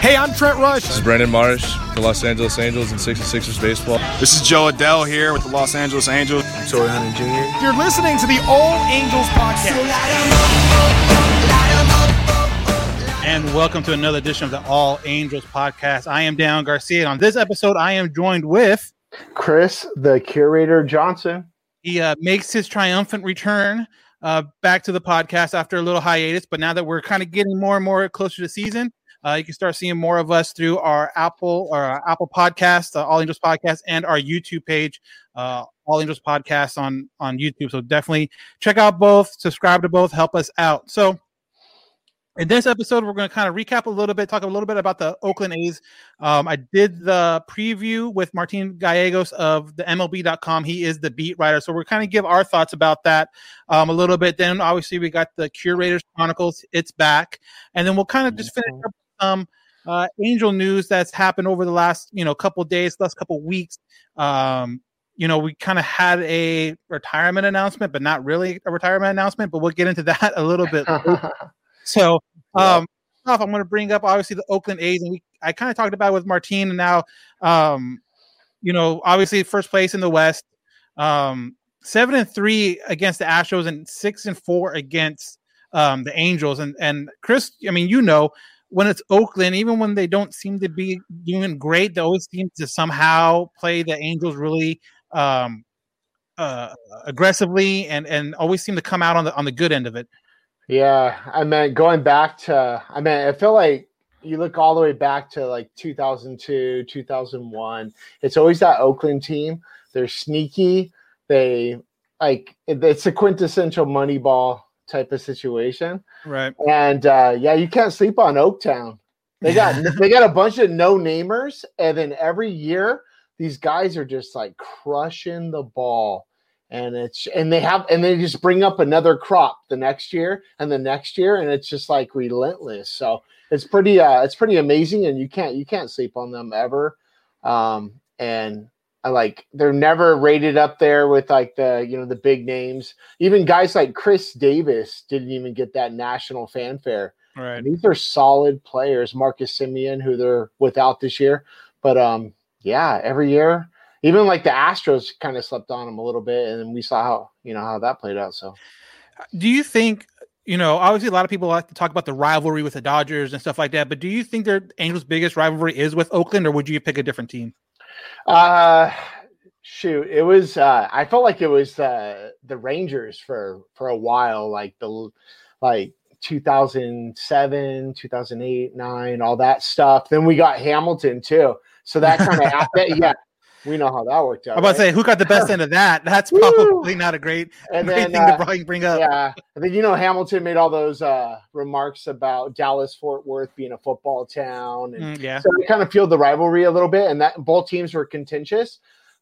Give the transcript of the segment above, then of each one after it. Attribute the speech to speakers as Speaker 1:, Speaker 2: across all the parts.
Speaker 1: Hey, I'm Trent Rush.
Speaker 2: This is Brandon Marsh for Los Angeles Angels and 66ers Baseball.
Speaker 3: This is Jo Adell here with the Los Angeles Angels.
Speaker 4: I'm Torii Hunter Jr.
Speaker 1: You're listening to the All Angels podcast.
Speaker 5: And welcome to another edition of the All Angels podcast. I am Dan Garcia. And on this episode, I am joined with
Speaker 4: Chris, the curator Johnson.
Speaker 5: he uh, makes his triumphant return uh, back to the podcast after a little hiatus. But now that we're kind of getting more and more closer to season, uh, you can start seeing more of us through our Apple or our Apple podcast, uh, All Angels podcast, and our YouTube page, uh, All Angels podcast on on YouTube. So definitely check out both, subscribe to both, help us out. So. In this episode, we're going to kind of recap a little bit, talk a little bit about the Oakland A's. Um, I did the preview with Martin Gallegos of the MLB.com. He is the beat writer. So we're kind of give our thoughts about that um, a little bit. Then obviously we got the Curators Chronicles. It's back. And then we'll kind of just finish up some uh, angel news that's happened over the last, you know, couple days, last couple weeks. Um, you know, we kind of had a retirement announcement, but not really a retirement announcement, but we'll get into that a little bit. So, um, off, I'm going to bring up obviously the Oakland A's, and we I kind of talked about it with Martine, and now, um, you know, obviously first place in the West, um, seven and three against the Astros, and six and four against um, the Angels, and and Chris, I mean, you know, when it's Oakland, even when they don't seem to be doing great, they always seem to somehow play the Angels really um, uh, aggressively, and and always seem to come out on the on the good end of it.
Speaker 4: Yeah, I mean, going back to, I mean, I feel like you look all the way back to like 2002, 2001. It's always that Oakland team. They're sneaky. They like it's a quintessential Moneyball type of situation.
Speaker 5: Right.
Speaker 4: And uh, yeah, you can't sleep on Oaktown. They got they got a bunch of no namers, and then every year these guys are just like crushing the ball. And it's and they have and they just bring up another crop the next year and the next year, and it's just like relentless. So it's pretty uh it's pretty amazing, and you can't you can't sleep on them ever. Um and I like they're never rated up there with like the you know the big names. Even guys like Khris Davis didn't even get that national fanfare.
Speaker 5: Right.
Speaker 4: And These are solid players. Marcus Semien, who they're without this year, but um, yeah, every year, even like the Astros kind of slept on them a little bit, and we saw how you know how that played out. So
Speaker 5: do you think you know obviously a lot of people like to talk about the rivalry with the dodgers and stuff like that but do you think their angels biggest rivalry is with oakland or would you pick a different team
Speaker 4: uh shoot, it was uh I felt like it was uh the Rangers for for a while, like the like 2007, 2008, 9, all that stuff. Then we got Hamilton too. So that kind of yeah, we know how that worked out.
Speaker 5: i'm about to say who got the best end of that that's probably not a great,
Speaker 4: And
Speaker 5: great
Speaker 4: then,
Speaker 5: thing
Speaker 4: uh,
Speaker 5: to bring, bring up
Speaker 4: yeah. And then you know Hamilton made all those uh remarks about Dallas Fort Worth being a football town and
Speaker 5: Mm, yeah
Speaker 4: so we kind of fueled the rivalry a little bit and that both teams were contentious.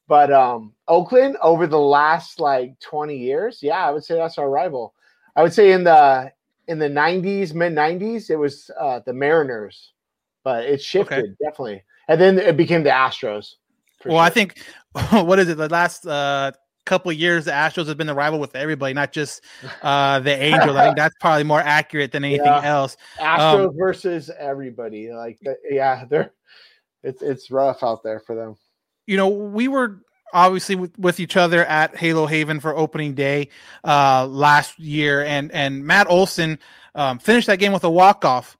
Speaker 4: But um Oakland over the last like 20 years, yeah, I would say that's our rival. I would say in the in the 90s, mid 90s, it was uh the Mariners, but it shifted definitely. And then it became the Astros.
Speaker 5: Well i think what is it the last uh couple of years the astros have been the rival with everybody not just uh the angels i think that's probably more accurate than anything
Speaker 4: Yeah.
Speaker 5: else
Speaker 4: Astros
Speaker 5: um,
Speaker 4: versus everybody. Like yeah, they're it's it's rough out there for them.
Speaker 5: you know, we were obviously with, with each other at Halo Haven for opening day uh, last year, and and Matt Olson um, finished that game with a walk off.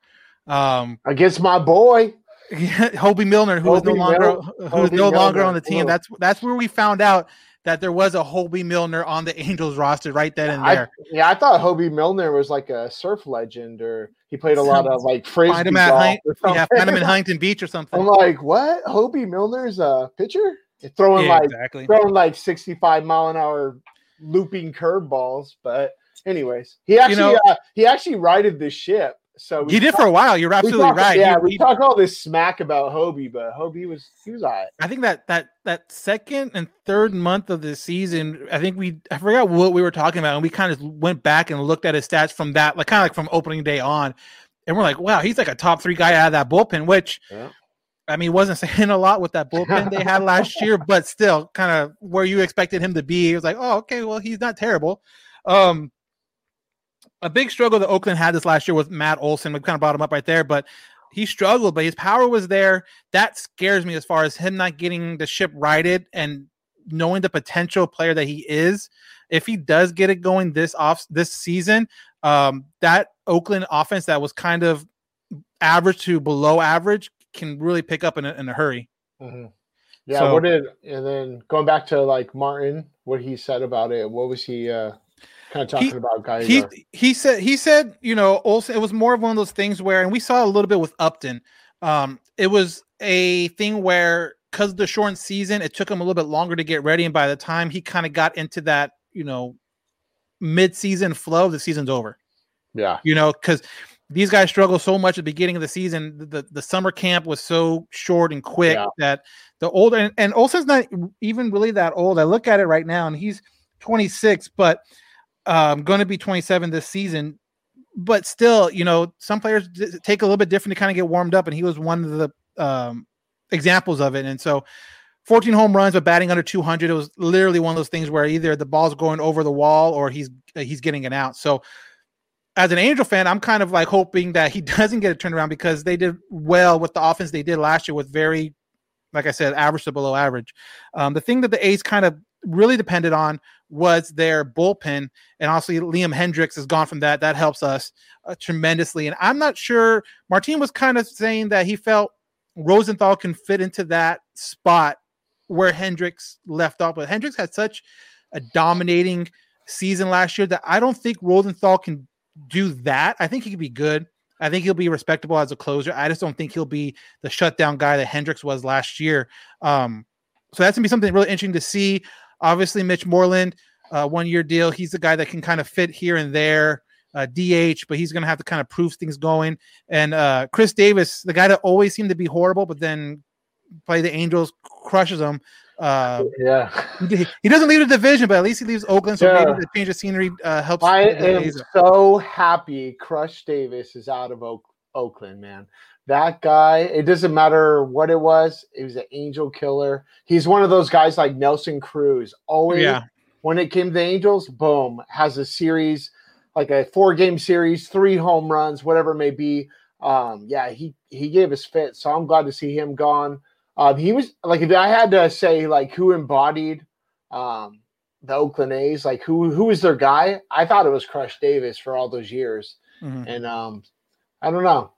Speaker 5: Um,
Speaker 4: Against my boy.
Speaker 5: Hoby Milner, who is no longer
Speaker 4: Mil-
Speaker 5: who is
Speaker 4: Hoby
Speaker 5: no longer on the team. That's that's where we found out that there was a Hoby Milner on the Angels roster right then and there.
Speaker 4: I, yeah, I thought Hoby Milner was like a surf legend, or he played a lot of like frisbee
Speaker 5: find him at
Speaker 4: golf
Speaker 5: Hunt-
Speaker 4: or
Speaker 5: yeah, find him in Huntington Beach or something.
Speaker 4: I'm like, what? Hoby Milner's a pitcher? Throwing
Speaker 5: Yeah,
Speaker 4: like
Speaker 5: exactly.
Speaker 4: throwing like 65 mile an hour looping curveballs. But anyways, he actually
Speaker 5: know-
Speaker 4: uh, he actually righted the ship. So
Speaker 5: He did
Speaker 4: talk-
Speaker 5: for a while. You're absolutely
Speaker 4: talk-
Speaker 5: right.
Speaker 4: Yeah,
Speaker 5: He-
Speaker 4: we
Speaker 5: he-
Speaker 4: talk all this smack about Hoby, but Hoby was he was all right.
Speaker 5: I think that that that second and third month of the season, I think we I forgot what we were talking about, and we kind of went back and looked at his stats from that, like kind of like from opening day on, and we're like, wow, he's like a top three guy out of that bullpen. Which,
Speaker 4: Yeah.
Speaker 5: I mean, wasn't saying a lot with that bullpen they had last year, but still, kind of where you expected him to be. It was like, oh, okay, well, he's not terrible. Um, a big struggle that Oakland had this last year with Matt Olson. We kind of brought him up right there, but he struggled, but his power was there. That scares me as far as him not getting the ship righted and knowing the potential player that he is. If he does get it going this off this season, um, that Oakland offense that was kind of average to below average can really pick up in a, in a hurry.
Speaker 4: Mhm. Yeah,
Speaker 5: So-
Speaker 4: what did and then going back to like Martin, what he said about it? What was he uh kind of talking
Speaker 5: He-
Speaker 4: about? Guys,
Speaker 5: he he said he said you know Olson it was more of one of those things where and we saw a little bit with Upton um it was a thing where because the shortened season it took him a little bit longer to get ready and by the time he kind of got into that you know mid-season flow the season's over
Speaker 4: yeah,
Speaker 5: you know because these guys struggle so much at the beginning of the season the, the, summer camp was so short and quick
Speaker 4: Yeah.
Speaker 5: that the older and, and Olson's not even really that old I look at it right now and he's 26 but um, going to be 27 this season. But still, you know, some players take a little bit different to kind of get warmed up, and he was one of the um, examples of it. And so, 14 home runs, but batting under 200. It was literally one of those things where either the ball's going over the wall or he's uh, he's getting it out. So, as an Angel fan, I'm kind of like hoping that he doesn't get a turnaround because they did well with the offense they did last year with very, like I said, average to below average. Um, the thing that the A's kind of really depended on was their bullpen, and obviously Liam Hendriks has gone from that. That helps us uh, tremendously. And I'm not sure. Martin was kind of saying that he felt Rosenthal can fit into that spot where Hendriks left off. But Hendriks had such a dominating season last year that I don't think Rosenthal can do that. I think he could be good. I think he'll be respectable as a closer. I just don't think he'll be the shutdown guy that Hendriks was last year. Um, so that's gonna be something really interesting to see. Obviously, Mitch Moreland, uh, one year deal. He's the guy that can kind of fit here and there, uh, DH, but he's gonna have to kind of prove things going. And uh, Khris Davis, the guy that always seemed to be horrible, but then play the Angels, crushes them. Uh,
Speaker 4: yeah.
Speaker 5: he, he doesn't leave the division, but at least he leaves Oakland, so
Speaker 4: Yeah.
Speaker 5: maybe the change of scenery uh, helps.
Speaker 4: I am so happy Crush Davis is out of Oak- Oakland, man. That guy, it doesn't matter what it was, it was an angel killer. He's one of those guys like Nelson Cruz. Always
Speaker 5: Yeah.
Speaker 4: when it came to the Angels, boom, has a series, like a four game series, three home runs, whatever it may be. Um, yeah, he he gave us fit. So I'm glad to see him gone. Um, he was like if I had to say like who embodied um the Oakland A's, like who who was their guy? I thought it was Crush Davis for all those years.
Speaker 5: Mhm.
Speaker 4: And um I don't know.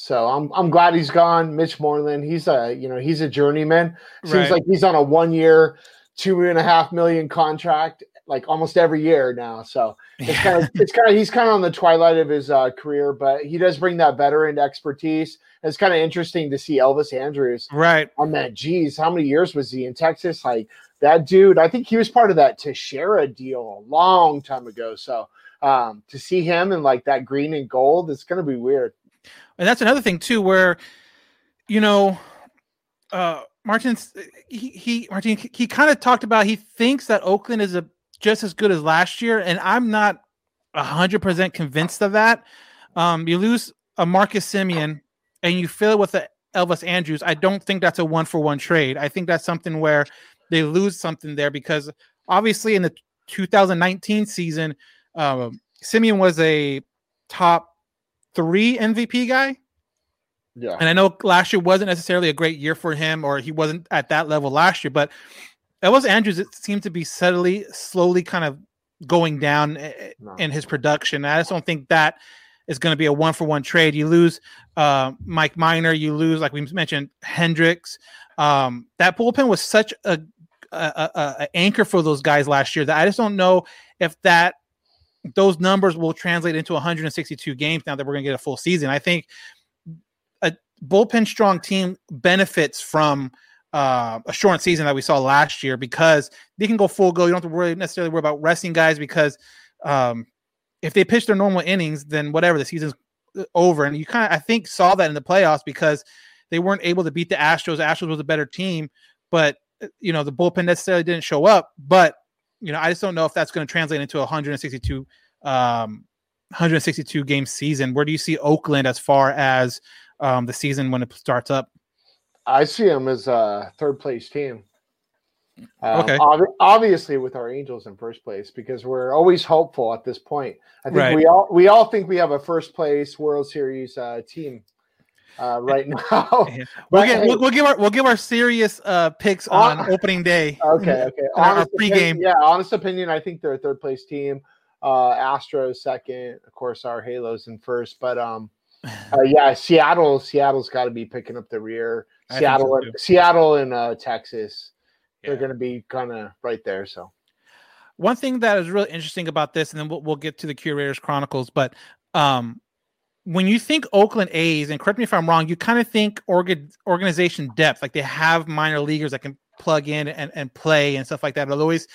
Speaker 4: So I'm I'm glad he's gone. Mitch Moreland, he's a you know he's a journeyman. Seems
Speaker 5: Right.
Speaker 4: like he's on a one year, two and a half million contract, like almost every year now. So it's kind of it's kind of he's kind of on the twilight of his uh, career, but he does bring that veteran expertise. It's kind of interesting to see Elvis Andrus
Speaker 5: right.
Speaker 4: on that. Geez, how many years was he in Texas? Like that dude, I think he was part of that Teixeira deal a long time ago. So um, to see him in like that green and gold, it's gonna be weird.
Speaker 5: And that's another thing too where you know uh martin's he, he martin he kind of talked about he thinks that oakland is a just as good as last year and i'm not hundred percent convinced of that. Um you lose a marcus semien and you fill it with elvis andrus i don't think that's a one for one trade. I think that's something where they lose something there because obviously in the 2019 season um simeon was a top three mvp guy
Speaker 4: Yeah.
Speaker 5: and I know last year wasn't necessarily a great year for him, or he wasn't at that level last year. But Elvis Andrus it seemed to be subtly, slowly kind of going down
Speaker 4: No.
Speaker 5: in his production. I just don't think that is going to be a one for one trade. You lose uh, Mike Minor, you lose, like we mentioned, Hendriks. Um, that bullpen was such a, a, a, a anchor for those guys last year that I just don't know if that those numbers will translate into 162 games now that we're going to get a full season. I think a bullpen strong team benefits from uh, a short season that we saw last year because they can go full go. You don't have to worry necessarily worry about resting guys because um, if they pitch their normal innings, then whatever the season's uh, over. And you kind of I think saw that in the playoffs because they weren't able to beat the Astros. Astros was a better team, but uh, you know the bullpen necessarily didn't show up. But you know I just don't know if that's going to translate into a 162 um 162 game season. Where do you see Oakland as far as um, the season when it starts up?
Speaker 4: I see them as a third place team. Um,
Speaker 5: Okay.
Speaker 4: obvi- obviously, with our Angels in first place, because we're always hopeful at this point. I think
Speaker 5: Right.
Speaker 4: we all we all think we have a first place World Series uh, team uh, right now.
Speaker 5: We'll, get,
Speaker 4: hey,
Speaker 5: we'll, we'll give our we'll give our serious uh, picks
Speaker 4: On-
Speaker 5: on opening day.
Speaker 4: Okay, okay.
Speaker 5: Our- our
Speaker 4: Honest opinion-
Speaker 5: pregame.
Speaker 4: yeah, honest opinion. I think they're a third place team. Uh, Astros second, of course. Our Halos in first, but um, uh, yeah, Seattle. Seattle's got to be picking up the rear.
Speaker 5: I
Speaker 4: Seattle,
Speaker 5: so
Speaker 4: and. Seattle, and uh, Texas. They're going to be kind of right there. So
Speaker 5: One thing that is really interesting about this, and then we'll, we'll get to the Curators Chronicles, but um, when you think Oakland A's, and correct me if I'm wrong, you kind of think organ, organization depth, like they have minor leaguers that can plug in and, and play and stuff like that. But always,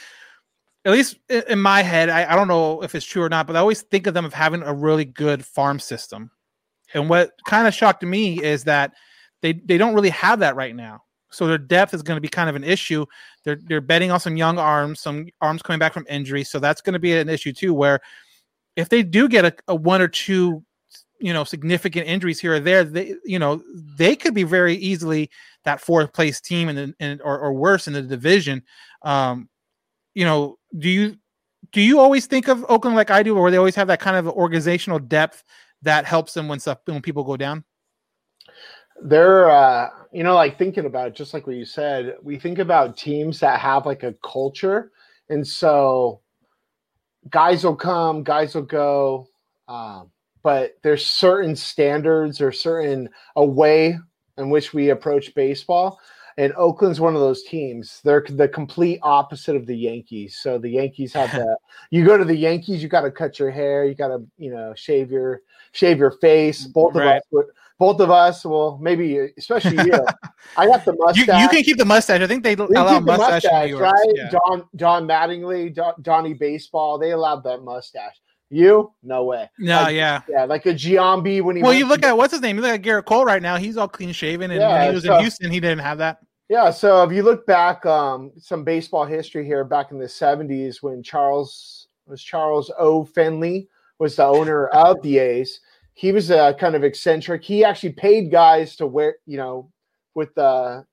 Speaker 5: at least in my head, I, I don't know if it's true or not, but I always think of them of having a really good farm system. And what kind of shocked me is that they they don't really have that right now. So their depth is going to be kind of an issue. They're they're betting on some young arms, some arms coming back from injury. So that's going to be an issue too. Where if they do get a, a one or two, you know, significant injuries here or there, they you know they could be very easily that fourth place team in the in, or, or worse in the division. Um, you know, do you do you always think of Oakland like I do, or they always have that kind of organizational depth that helps them when stuff when people go down?
Speaker 4: they're, uh, you know, like thinking about it, just like what you said, we think about teams that have like a culture. And so guys will come, guys will go. Um, but there's certain standards or certain a way in which we approach baseball. And Oakland's one of those teams. They're the complete opposite of the Yankees. So the Yankees have that. You go to the Yankees, you got to cut your hair, you got to, you know, shave your shave your face. Mm, both of us, would, both of us. Well, maybe especially you. I got the mustache.
Speaker 5: you can keep the mustache. I think they
Speaker 4: You
Speaker 5: allow mustache,
Speaker 4: mustache, right?
Speaker 5: Yeah.
Speaker 4: John John Mattingly, Don, Donnie Baseball, they allowed that mustache. You, no way.
Speaker 5: No,
Speaker 4: Like,
Speaker 5: yeah.
Speaker 4: Yeah, like a Giambi when he.
Speaker 5: Well, you look
Speaker 4: to-
Speaker 5: at what's his name. You look at Gerrit Cole right now. He's all clean shaven, and when he was
Speaker 4: so-
Speaker 5: in Houston, he didn't have that.
Speaker 4: Yeah, so if you look back, um, some baseball history here, back in the '70s when Charles was Charles O. Finley was the owner of the A's. He was a kind of eccentric. He actually paid guys to wear, you know, with the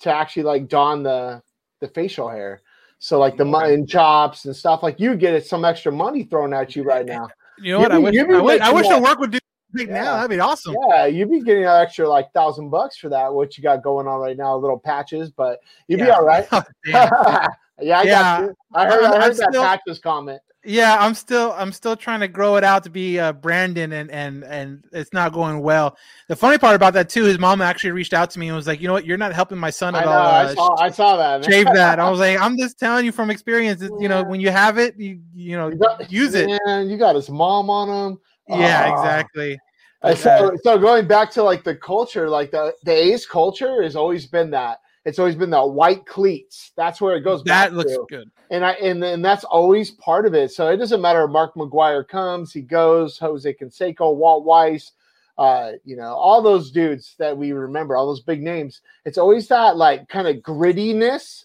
Speaker 4: to actually like don the the facial hair. So like the
Speaker 5: Okay.
Speaker 4: mutton chops and stuff. Like you get some extra money thrown at you right now.
Speaker 5: You know what? I wish I wish, I wish the work would do right
Speaker 4: Yeah.
Speaker 5: now. That'd be awesome.
Speaker 4: Yeah, you'd be getting an extra like thousand bucks for that. What you got going on right now? Little patches, but you'd be all right.
Speaker 5: Oh,
Speaker 4: yeah, I
Speaker 5: Yeah.
Speaker 4: got you. I heard, um,
Speaker 5: I'm-
Speaker 4: I
Speaker 5: I'm
Speaker 4: heard that
Speaker 5: still-
Speaker 4: patches comment.
Speaker 5: Yeah, I'm still I'm still trying to grow it out to be uh, Brandon, and and and it's not going well. The funny part about that too, his mom actually reached out to me and was like, you know what, you're not helping my son
Speaker 4: I
Speaker 5: at
Speaker 4: know.
Speaker 5: all.
Speaker 4: I
Speaker 5: uh,
Speaker 4: saw. I saw that.
Speaker 5: shave that. I was like, I'm just telling you from experience. It's, You know, when you have it, you you know,
Speaker 4: You got-
Speaker 5: use it.
Speaker 4: Man, you got his mom on him.
Speaker 5: Yeah,
Speaker 4: Ah.
Speaker 5: exactly.
Speaker 4: Uh, So,
Speaker 5: uh,
Speaker 4: so going back to like the culture, like the the A's culture has always been that. It's always been the white cleats. That's where it goes. back
Speaker 5: that looks
Speaker 4: to.
Speaker 5: good.
Speaker 4: and I and and that's always part of it. So it doesn't matter if Mark McGwire comes, he goes, Jose Canseco, Walt Weiss, uh, you know, all those dudes that we remember, all those big names. It's always that like kind of grittiness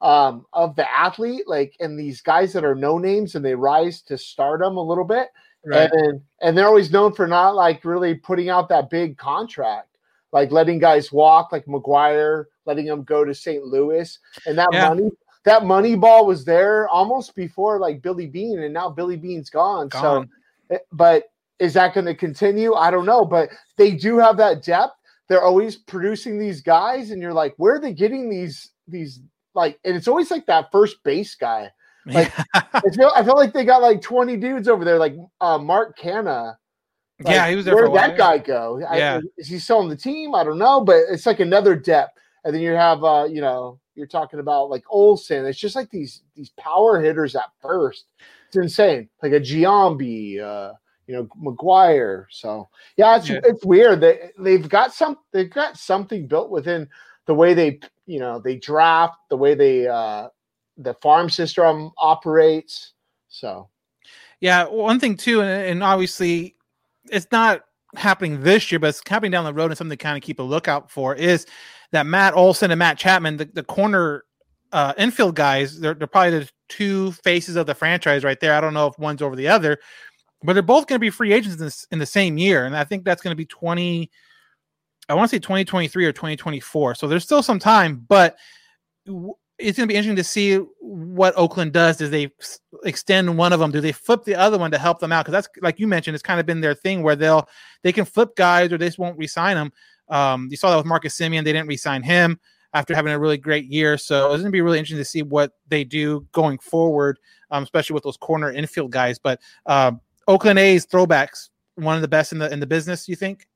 Speaker 4: um of the athlete, like and these guys that are no names and they rise to stardom a little bit.
Speaker 5: Right.
Speaker 4: And and they're always known for not like really putting out that big contract, like letting guys walk, like McGwire, letting them go to St. Louis, and that
Speaker 5: Yeah.
Speaker 4: money that money ball was there almost before like Billy Beane, and now Billy Beane's gone.
Speaker 5: Gone.
Speaker 4: So, eh, but is that going to continue? I don't know, but they do have that depth. They're always producing these guys, and you're like, where are they getting these these like? And it's always like that first base guy. Like, I feel I feel like they got like 20 dudes over there, like uh, Mark Canha.
Speaker 5: Yeah, he was there
Speaker 4: Where'd
Speaker 5: a while,
Speaker 4: that guy go? I-
Speaker 5: Yeah.
Speaker 4: is he still on the team? I don't know, but it's like another depth. And then you have, uh, you know, you're talking about like Olson. It's just like these these power hitters at first. It's insane, like a Giambi, uh, you know, McGwire. So yeah, it's
Speaker 5: Yeah.
Speaker 4: it's weird. They they've got some they've got something built within the way they you know they draft, the way they uh, the farm system operates. So
Speaker 5: Yeah, one thing too, and, and obviously it's not happening this year, but it's happening down the road, and something to kind of keep a lookout for is that Matt Olson and Matt Chapman, the, the corner uh, infield guys, they're, they're probably the two faces of the franchise right there. I don't know if one's over the other, but they're both going to be free agents in, this, in the same year, and I think that's going to be twenty. I want to say 2023 or 2024. So there's still some time, but w- it's going to be interesting to see what Oakland does. Does they extend one of them? Do they flip the other one to help them out? Because that's like you mentioned, it's kind of been their thing where they'll they can flip guys or they just won't resign them. Um, you saw that with Marcus Semien; they didn't resign him after having a really great year. So it's going to be really interesting to see what they do going forward, um, especially with those corner infield guys. But uh, Oakland A's throwbacks, one of the best in the in the business. You think?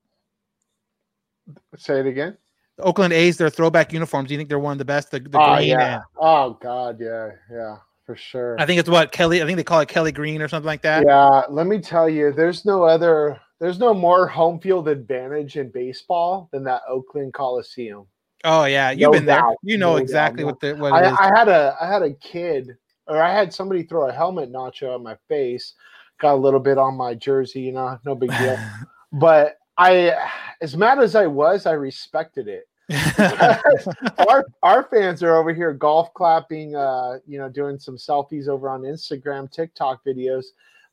Speaker 4: say it again.
Speaker 5: The Oakland A's, their throwback uniforms. Do you think they're one of the best? The, the
Speaker 4: oh
Speaker 5: green
Speaker 4: yeah.
Speaker 5: and-
Speaker 4: Oh god, yeah, yeah, for sure.
Speaker 5: I think it's what Kelly. I think they call it Kelly Green or something like that.
Speaker 4: Yeah, let me tell you, there's no other, there's no more home field advantage in baseball than that Oakland Coliseum.
Speaker 5: Oh yeah, you've
Speaker 4: No
Speaker 5: been there. You know
Speaker 4: No
Speaker 5: exactly
Speaker 4: doubt.
Speaker 5: what the what it
Speaker 4: I,
Speaker 5: is.
Speaker 4: I had a, I had a kid, or I had somebody throw a helmet nacho at my face, got a little bit on my jersey, you know, no big deal. but I, as mad as I was, I respected it. our our fans are over here golf clapping, uh, you know, doing some selfies over on Instagram, TikTok videos.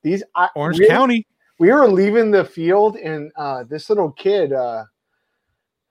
Speaker 4: These I,
Speaker 5: Orange
Speaker 4: we-
Speaker 5: County.
Speaker 4: we were leaving the field and uh, this little kid uh,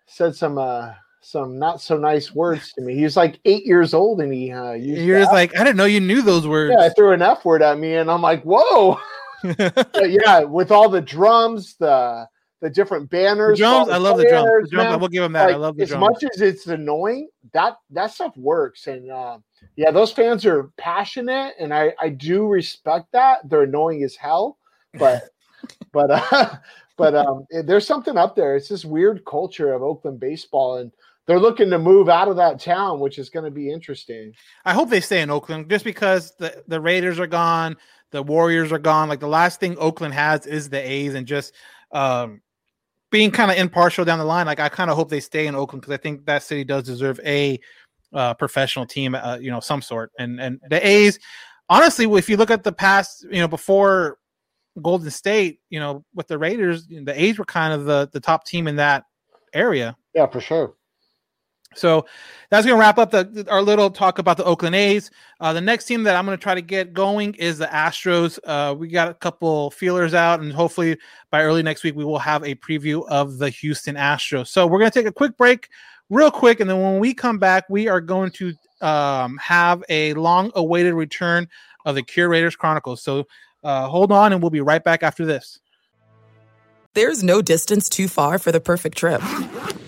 Speaker 4: said some uh, some not so nice words to me. He was like eight years old and he uh, used
Speaker 5: You're just like I didn't know you knew those words.
Speaker 4: yeah, I threw an F word at me and I'm like, whoa. But yeah, with all the drums, the the different
Speaker 5: The
Speaker 4: banners,
Speaker 5: drums,
Speaker 4: all
Speaker 5: I love the drums. The drums, I will give them that. I love the
Speaker 4: as
Speaker 5: drums.
Speaker 4: much as it's annoying, that that stuff works. And uh, yeah, those fans are passionate, and I I do respect that. They're annoying as hell, but but uh, but um, there's something up there. It's this weird culture of Oakland baseball, and they're looking to move out of that town, which is going to be interesting.
Speaker 5: I hope they stay in Oakland just because the, the Raiders are gone, the Warriors are gone. Like the last thing Oakland has is the A's, and just um, being kind of impartial down the line. Like I kind of hope they stay in Oakland because I think that city does deserve a uh, professional team, uh, you know, some sort. And and the A's, honestly, if you look at the past, you know, before Golden State, you know, with the Raiders, the A's were kind of the the top team in that area.
Speaker 4: Yeah, for sure.
Speaker 5: So that's going to wrap up the, our little talk about the Oakland A's. Uh, the next team that I'm going to try to get going is the Astros. Uh, we got a couple feelers out, and hopefully by early next week, we will have a preview of the Houston Astros. So we're going to take a quick break, real quick, and then when we come back, we are going to um, have a long awaited return of the Curators Chronicles. So uh, hold on, and we'll be right back after this.
Speaker 6: There's no distance too far for the perfect trip.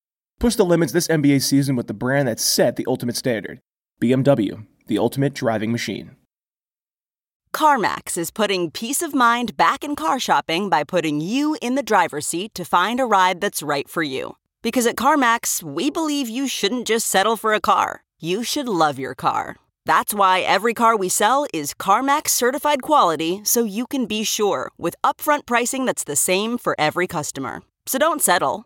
Speaker 7: Push the limits this NBA season with the brand that set the ultimate standard BMW, the ultimate driving machine.
Speaker 8: CarMax is putting peace of mind back in car shopping by putting you in the driver's seat to find a ride that's right for you. Because at CarMax, we believe you shouldn't just settle for a car, you should love your car. That's why every car we sell is CarMax certified quality so you can be sure with upfront pricing that's the same for every customer. So don't settle.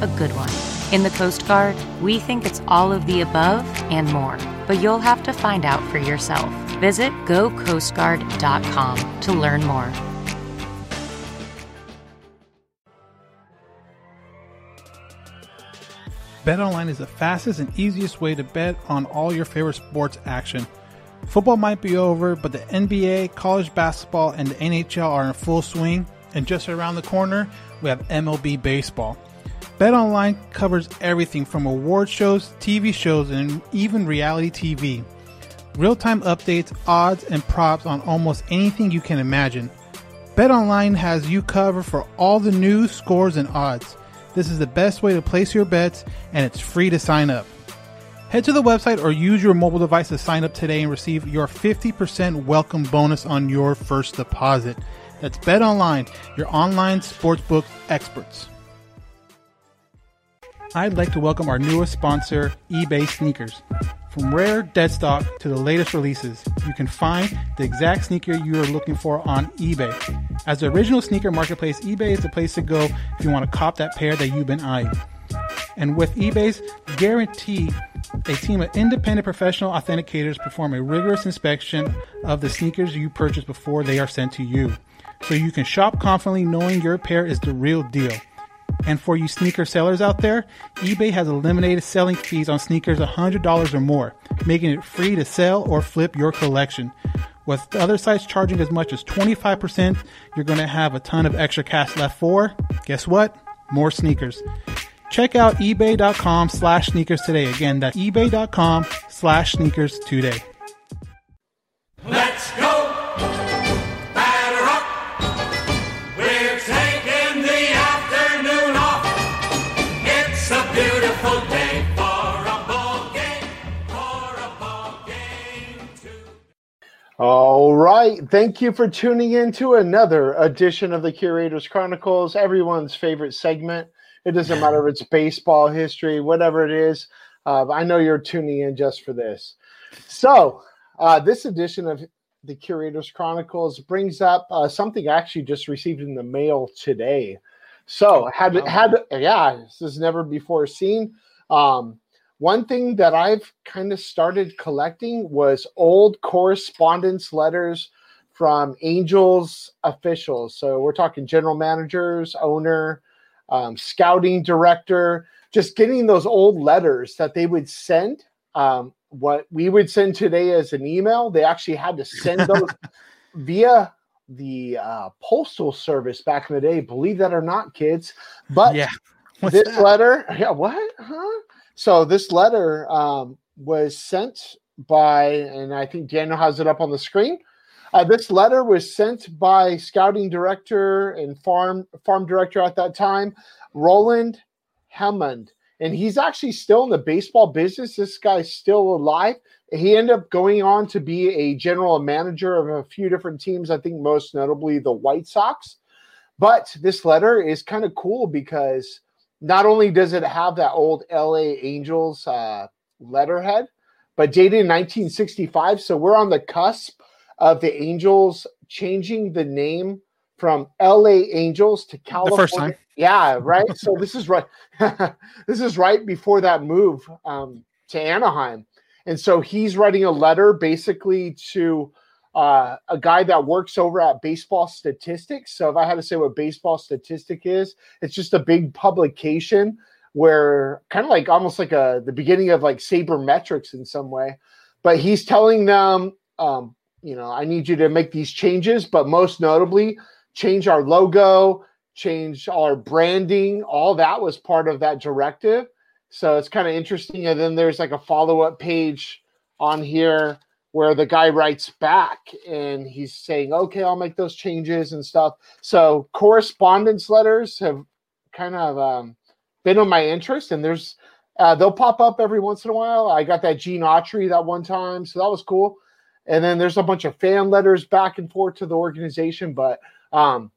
Speaker 9: a good one. In the Coast Guard, we think it's all of the above and more, but you'll have to find out for yourself. Visit gocoastguard.com to learn more.
Speaker 5: BetOnline is the fastest and easiest way to bet on all your favorite sports action. Football might be over, but the NBA, college basketball, and the NHL are in full swing. And just around the corner, we have MLB baseball. BetOnline covers everything from award shows, TV shows, and even reality TV. Real time updates, odds, and props on almost anything you can imagine. BetOnline has you covered for all the news, scores, and odds. This is the best way to place your bets, and it's free to sign up. Head to the website or use your mobile device to sign up today and receive your 50% welcome bonus on your first deposit. That's BetOnline, your online sportsbook experts. I'd like to welcome our newest sponsor, eBay Sneakers. From rare dead stock to the latest releases, you can find the exact sneaker you are looking for on eBay. As the original sneaker marketplace, eBay is the place to go if you want to cop that pair that you've been eyeing. And with eBay's guarantee, a team of independent professional authenticators perform a rigorous inspection of the sneakers you purchase before they are sent to you. So you can shop confidently knowing your pair is the real deal. And for you sneaker sellers out there, eBay has eliminated selling fees on sneakers $100 or more. making it free to sell or flip your collection. With the other sites charging as much as 25%, you're going to have a ton of extra cash left for, guess what? More sneakers. Check out ebay.com slash sneakers today. Again, that's ebay.com slash sneakers today.
Speaker 10: Let's go.
Speaker 4: All right. Thank you for tuning in to another edition of the Curators Chronicles, everyone's favorite segment. It doesn't matter if it's baseball history, whatever it is. Uh, I know you're tuning in just for this. So, uh, this edition of the Curators Chronicles brings up uh, something I actually just received in the mail today. So, had had yeah, this is never before seen. Um, one thing that I've kind of started collecting was old correspondence letters from Angels officials. So we're talking general managers, owner, um, scouting director, just getting those old letters that they would send. Um, what we would send today as an email, they actually had to send those via the uh, postal service back in the day. Believe that or not, kids. But
Speaker 5: Yeah.
Speaker 4: this letter, yeah, what? Huh? So this letter um, was sent by, and I think Daniel has it up on the screen. Uh, this letter was sent by scouting director and farm farm director at that time, Roland Hemond, and he's actually still in the baseball business. This guy's still alive. He ended up going on to be a general manager of a few different teams. I think most notably the White Sox. But this letter is kind of cool because not only does it have that old LA Angels uh, letterhead, but dated in 1965. So we're on the cusp of the Angels changing the name from LA Angels to California.
Speaker 5: first time.
Speaker 4: Yeah, right. so this is right. this is right before that move um, to Anaheim, and so he's writing a letter basically to uh, a guy that works over at Baseball Statistics. So if I had to say what Baseball Statistic is, it's just a big publication where kind of like almost like a the beginning of like sabermetrics in some way. But he's telling them, um, you know, I need you to make these changes, but most notably, change our logo, change our branding. All that was part of that directive. So it's kind of interesting. And then there's like a follow up page on here where the guy writes back and he's saying, okay, I'll make those changes and stuff. So correspondence letters have kind of um, been on my interest, and there's uh, they'll pop up every once in a while. I got that Gene Autry that one time, so that was cool. And then there's a bunch of fan letters back and forth to the organization, but um,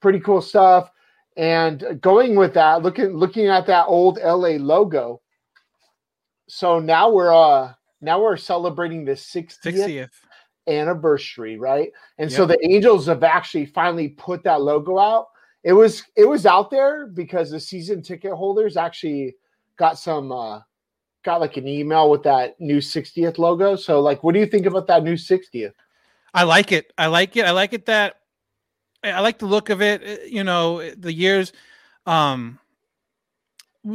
Speaker 4: pretty cool stuff. And going with that, looking looking at that old LA logo. So now we're uh now we're celebrating the 60th,
Speaker 5: 60th.
Speaker 4: anniversary, right? And so the Angels have actually finally put that logo out. It was it was out there because the season ticket holders actually got some uh got like an email with that new 60th logo. So like what do you think about that new 60th?
Speaker 5: I like it. I like it. I like it that I like the look of it. uh, You know, the years. Um,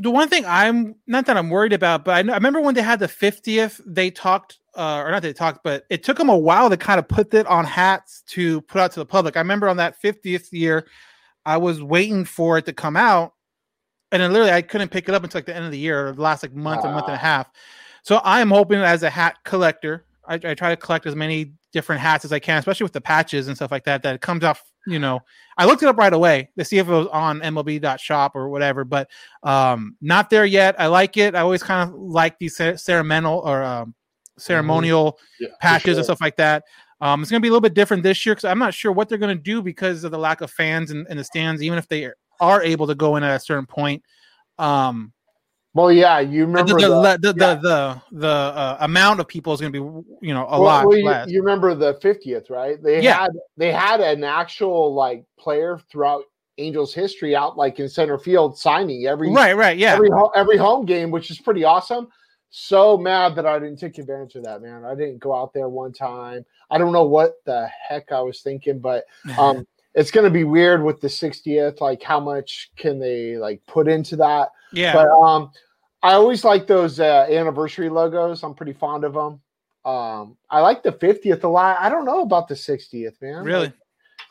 Speaker 5: the one thing I'm not that I'm worried about, but I, know, I remember when they had the 50th, they talked, uh, or not they talked, but it took them a while to kind of put it on hats to put out to the public. I remember on that 50th year, I was waiting for it to come out, and then literally I couldn't pick it up until like the end of the year, or the last like month, a month and a half. So I'm hoping as a hat collector, I, I try to collect as many different hats as I can, especially with the patches and stuff like that. That it comes off, you know. I looked it up right away to see if it was on MLB.shop or whatever, but um, not there yet. I like it. I always kind of like these cer- ceremonial or um, ceremonial
Speaker 4: Yeah,
Speaker 5: patches
Speaker 4: sure.
Speaker 5: and stuff like that. Um, it's going to be a little bit different this year because I'm not sure what they're going to do because of the lack of fans in, in the stands, even if they are able to go in at a certain point. Um,
Speaker 4: Well, yeah, you remember
Speaker 5: the,
Speaker 4: the,
Speaker 5: the, the, the, the, uh, amount of people is going to be you know a
Speaker 4: Well,
Speaker 5: lot
Speaker 4: well, you,
Speaker 5: less.
Speaker 4: you remember the 50th, right? They
Speaker 5: Yeah.
Speaker 4: had they had an actual like player throughout Angels history out like in center field signing every
Speaker 5: Right, right, yeah.
Speaker 4: every every home game, which is pretty awesome. So mad that I didn't take advantage of that, man. I didn't go out there one time. I don't know what the heck I was thinking, but um it's going to be weird with the 60th like how much can they like put into that
Speaker 5: Yeah.
Speaker 4: but um I always like those uh, anniversary logos. I'm pretty fond of them. Um, I like the 50th a lot. I don't know about the 60th, man.
Speaker 5: Really?
Speaker 4: Like,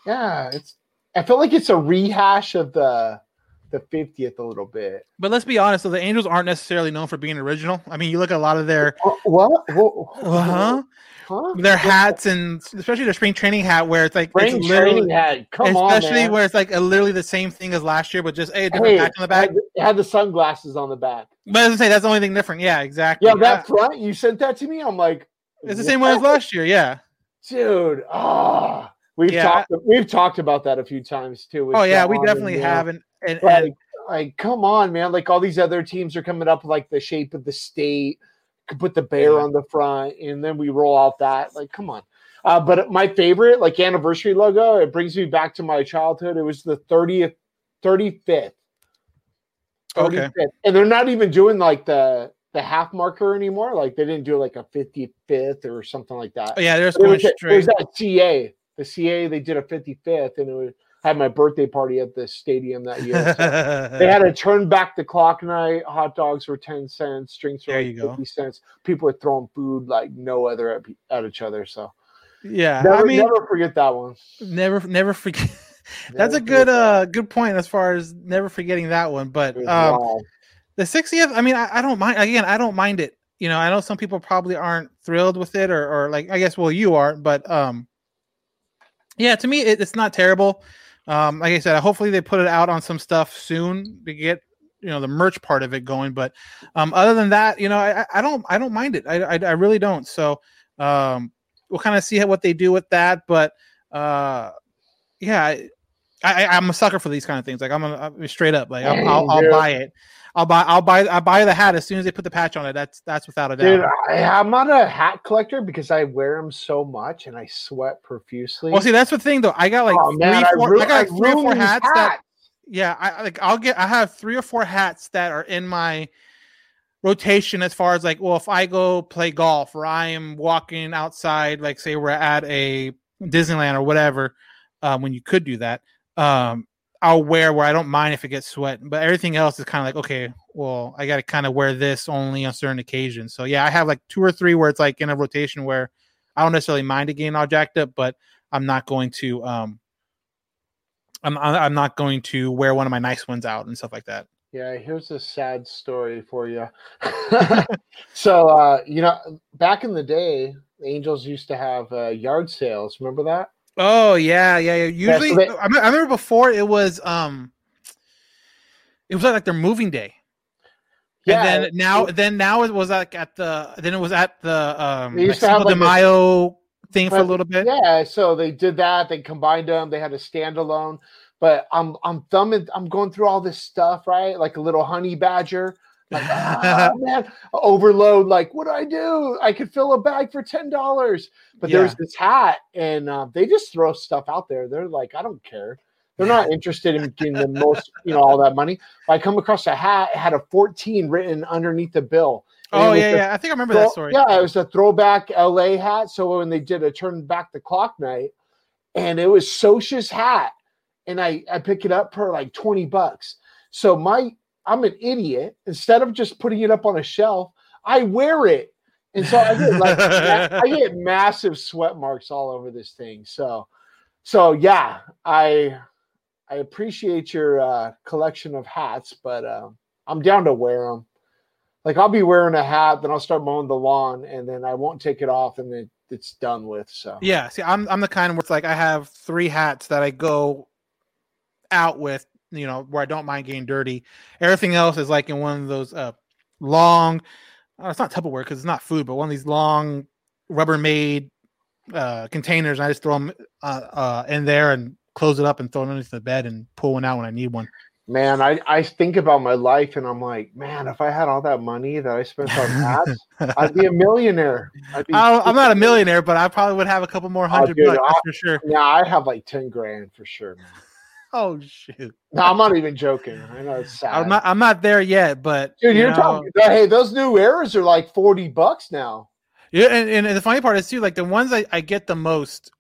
Speaker 4: yeah, it's. I feel like it's a rehash of the the 50th a little bit.
Speaker 5: But let's be honest, so the Angels aren't necessarily known for being original. I mean, you look at a lot of their
Speaker 4: what,
Speaker 5: uh-huh.
Speaker 4: Huh?
Speaker 5: Their hats and especially their spring training hat where it's like
Speaker 4: Spring
Speaker 5: it's literally,
Speaker 4: training hat. Come on,
Speaker 5: especially where it's like a, literally the same thing as last year, but just a different
Speaker 4: Hey,
Speaker 5: patch on the back.
Speaker 4: had, it had the sunglasses on the back.
Speaker 5: But I say, that's the only thing different. Yeah, exactly.
Speaker 4: Yeah, that
Speaker 5: Uh,
Speaker 4: front you sent that to me. I'm like,
Speaker 5: it's the same one as last year. Yeah.
Speaker 4: dude. Ah, we've
Speaker 5: Yeah,
Speaker 4: talked. We've talked about that a few times too.
Speaker 5: Oh yeah, we
Speaker 4: and,
Speaker 5: definitely have, and and,
Speaker 4: like,
Speaker 5: and
Speaker 4: like, come on, man! Like all these other teams are coming up like the shape of the state. Could put the bear on the front, and then we roll out that. Like, come on. Uh, but my favorite, like anniversary logo, it brings me back to my childhood. It was the thirtieth, thirty fifth.
Speaker 5: Okay.
Speaker 4: And they're not even doing like the the half marker anymore. Like they didn't do like a 55th or something like that.
Speaker 5: Oh, yeah, they're
Speaker 4: was,
Speaker 5: going
Speaker 4: it was that CA. The CA they did a 55th and it was had my birthday party at the stadium that year. So they had to turn back the clock night. Hot dogs were 10 cents, drinks were like
Speaker 5: you go.
Speaker 4: 50 cents. People were throwing food like no other at, at each other. So
Speaker 5: yeah,
Speaker 4: never,
Speaker 5: I mean,
Speaker 4: never forget that one.
Speaker 5: never never forget. That's
Speaker 4: Never
Speaker 5: a good uh good point as far as never forgetting that one. But um, the 60th, I mean, I, I don't mind. Again, I don't mind it. You know, I know some people probably aren't thrilled with it, or or like I guess well you are, but um, yeah, to me it, it's not terrible. Um, like I said, hopefully they put it out on some stuff soon to get you know the merch part of it going. But um, other than that, you know, I, I- I don't I don't mind it. I I, I really don't. So um, we'll kind of see how, what they do with that. But uh, yeah, I, I I'm a sucker for these kind of things. Like I'm, a, I'm straight up like I'll, I'll, I'll buy it. I'll buy I'll buy I buy the hat as soon as they put the patch on it. That's that's without a doubt.
Speaker 4: Dude, I, I'm not a hat collector because I wear them so much and I sweat profusely.
Speaker 5: Well, see, that's the thing though. I got like
Speaker 4: Oh,
Speaker 5: three,
Speaker 4: man, I
Speaker 5: four,
Speaker 4: ru-
Speaker 5: I got like
Speaker 4: I
Speaker 5: three or four hats that. Yeah, I I- like. I'll get. I have three or four hats that are in my rotation as far as like, well, if I go play golf or I am walking outside, like say we're at a Disneyland or whatever, um, when you could do that, um, I'll wear where I don't mind if it gets sweat. But everything else is kind of like, okay, well, I got to kind of wear this only on certain occasions. So yeah, I have like two or three where it's like in a rotation where I don't necessarily mind it getting all jacked up, but I'm not going to um I'm I'm not going to wear one of my nice ones out and stuff like that.
Speaker 4: Yeah, here's a sad story for you. so, uh, you know, back in the day, the Angels used to have uh, yard sales. Remember that?
Speaker 5: Oh yeah, yeah. yeah. Usually,
Speaker 4: they-
Speaker 5: I, me- I remember before it was um, it was like their moving day.
Speaker 4: Yeah,
Speaker 5: and then
Speaker 4: it-
Speaker 5: now, then now it was like at the then it was at the um
Speaker 4: They
Speaker 5: like
Speaker 4: used to have, like, a-
Speaker 5: Mayo thing for a little bit.
Speaker 4: Yeah, so they did that. They combined them. They had a standalone. But I'm I'm thumbing. I'm going through all this stuff, right? Like a little honey badger. Like, ah, man, overload. Like, what do I do? I could fill a bag for ten dollars. But there's
Speaker 5: Yeah.
Speaker 4: this hat, and uh, they just throw stuff out there. They're like, I don't care. They're not interested in getting the most, you know, all that money. I come across a hat. It had a 14 written underneath the bill. And
Speaker 5: Oh yeah,
Speaker 4: a
Speaker 5: yeah. I think I remember
Speaker 4: throw-
Speaker 5: that story.
Speaker 4: Yeah, it was a throwback LA hat. So when they did a turn back the clock night, and it was Scioscia's hat, and I I pick it up for like twenty bucks. So my I'm an idiot. Instead of just putting it up on a shelf, I wear it, and so I get like I get massive sweat marks all over this thing. So so yeah, I I appreciate your uh, collection of hats, but uh, I'm down to wear them. Like I'll be wearing a hat, then I'll start mowing the lawn, and then I won't take it off, and then it's done with. So
Speaker 5: Yeah, see, I'm I'm the kind where it's like I have three hats that I go out with, you know, where I don't mind getting dirty. Everything else is like in one of those uh long. Uh, it's not Tupperware because it's not food, but one of these long Rubbermaid uh containers. And I just throw them uh, uh in there and close it up and throw it underneath the bed and pull one out when I need one.
Speaker 4: man, I I think about my life, and I'm like, man, if I had all that money that I spent on hats, I'd be a millionaire. I'd be
Speaker 5: I, I'm not a millionaire, but I probably would have a couple more
Speaker 4: Oh,
Speaker 5: hundred
Speaker 4: dude,
Speaker 5: bucks
Speaker 4: I-
Speaker 5: for sure.
Speaker 4: Yeah, I have like ten grand for sure, man.
Speaker 5: Oh shoot!
Speaker 4: No, I'm not even joking. I know it's sad.
Speaker 5: I'm not I'm not there yet, but
Speaker 4: Dude,
Speaker 5: you
Speaker 4: you're
Speaker 5: know-
Speaker 4: talking. Hey, those New Eras are like forty bucks now.
Speaker 5: Yeah, and, and, and the funny part is too, like the ones I, I get the most,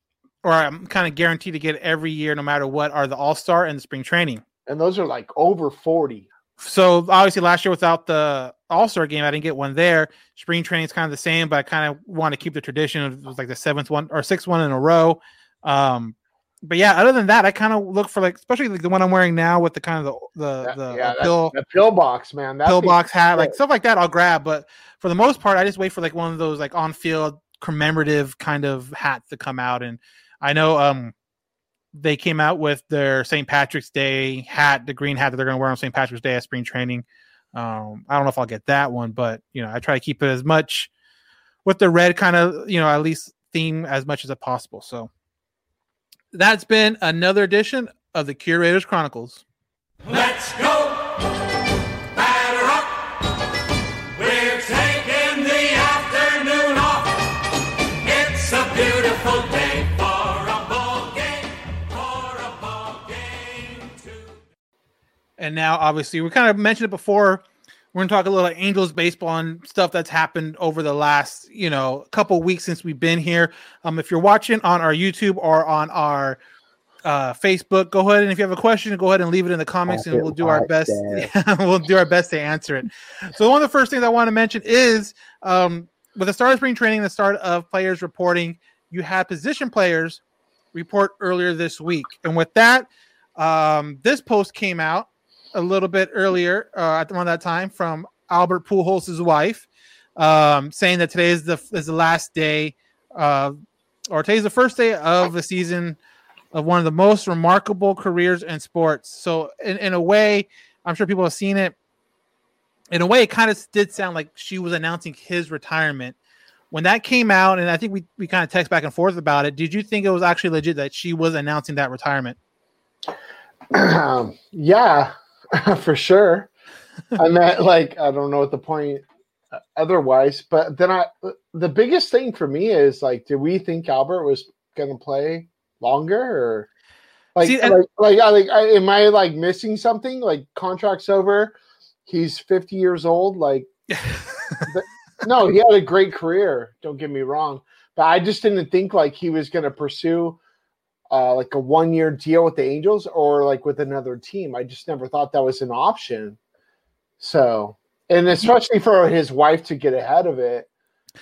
Speaker 5: or I'm kind of guaranteed to get every year, no matter what, are the All Star and the Spring Training.
Speaker 4: and those are like over 40
Speaker 5: so obviously last year without the All Star game, I didn't get one there. Spring training is kind of the same, but I kind of want to keep the tradition of like the seventh one or sixth one in a row. Um, but yeah, other than that, I kind of look for like, especially like the one I'm wearing now with the kind of the the, the
Speaker 4: yeah, that,
Speaker 5: pill
Speaker 4: that pill box, man. That
Speaker 5: pillbox
Speaker 4: thing-
Speaker 5: hat, like stuff like that, I'll grab. But for the most part, I just wait for like one of those like on field commemorative kind of hats to come out. And I know um they came out with their St. Patrick's Day hat, the green hat that they're going to wear on St. Patrick's Day at spring training. Um, I don't know if I'll get that one, but you know, I try to keep it as much with the red kind of you know at least theme as much as possible. So that's been another edition of the Curators Chronicles.
Speaker 10: Let's go. Batter up. We're taking the afternoon off. It's a beautiful day for a ball game. For a ball game. Too.
Speaker 5: And now, obviously, we kind of mentioned it before. We're going to talk a little Angels baseball and stuff that's happened over the last, you know, couple weeks since we've been here. Um, if you're watching on our YouTube or on our uh, Facebook, go ahead and if you have a question, go ahead and leave it in the comments, and we'll do our best. we'll do our best to answer it. So, one of the first things I want to mention is um, with the start of spring training, the start of players reporting, you had position players report earlier this week, and with that, um, this post came out a little bit earlier uh, at around that time from Albert Pujols' wife, um, saying that today is the is the last day, uh, or today's the first day of the season of one of the most remarkable careers in sports. So, in, in a way, I'm sure people have seen it. In a way, it kind of did sound like she was announcing his retirement. When that came out, and I think we, we kind of text back and forth about it, did you think it was actually legit that she was announcing that retirement?
Speaker 4: Yeah, for sure. I meant like I don't know what the point uh, otherwise, but then I the biggest thing for me is like, do we think Albert was gonna play longer or like
Speaker 5: See, and-
Speaker 4: like like, I, like I, am I like missing something? Like contract's over, he's 50 years old. Like, the- no, he had a great career. Don't get me wrong, but I just didn't think like he was gonna pursue uh, like a one year deal with the Angels or like with another team. I just never thought that was an option. So, and especially for his wife to get ahead of it,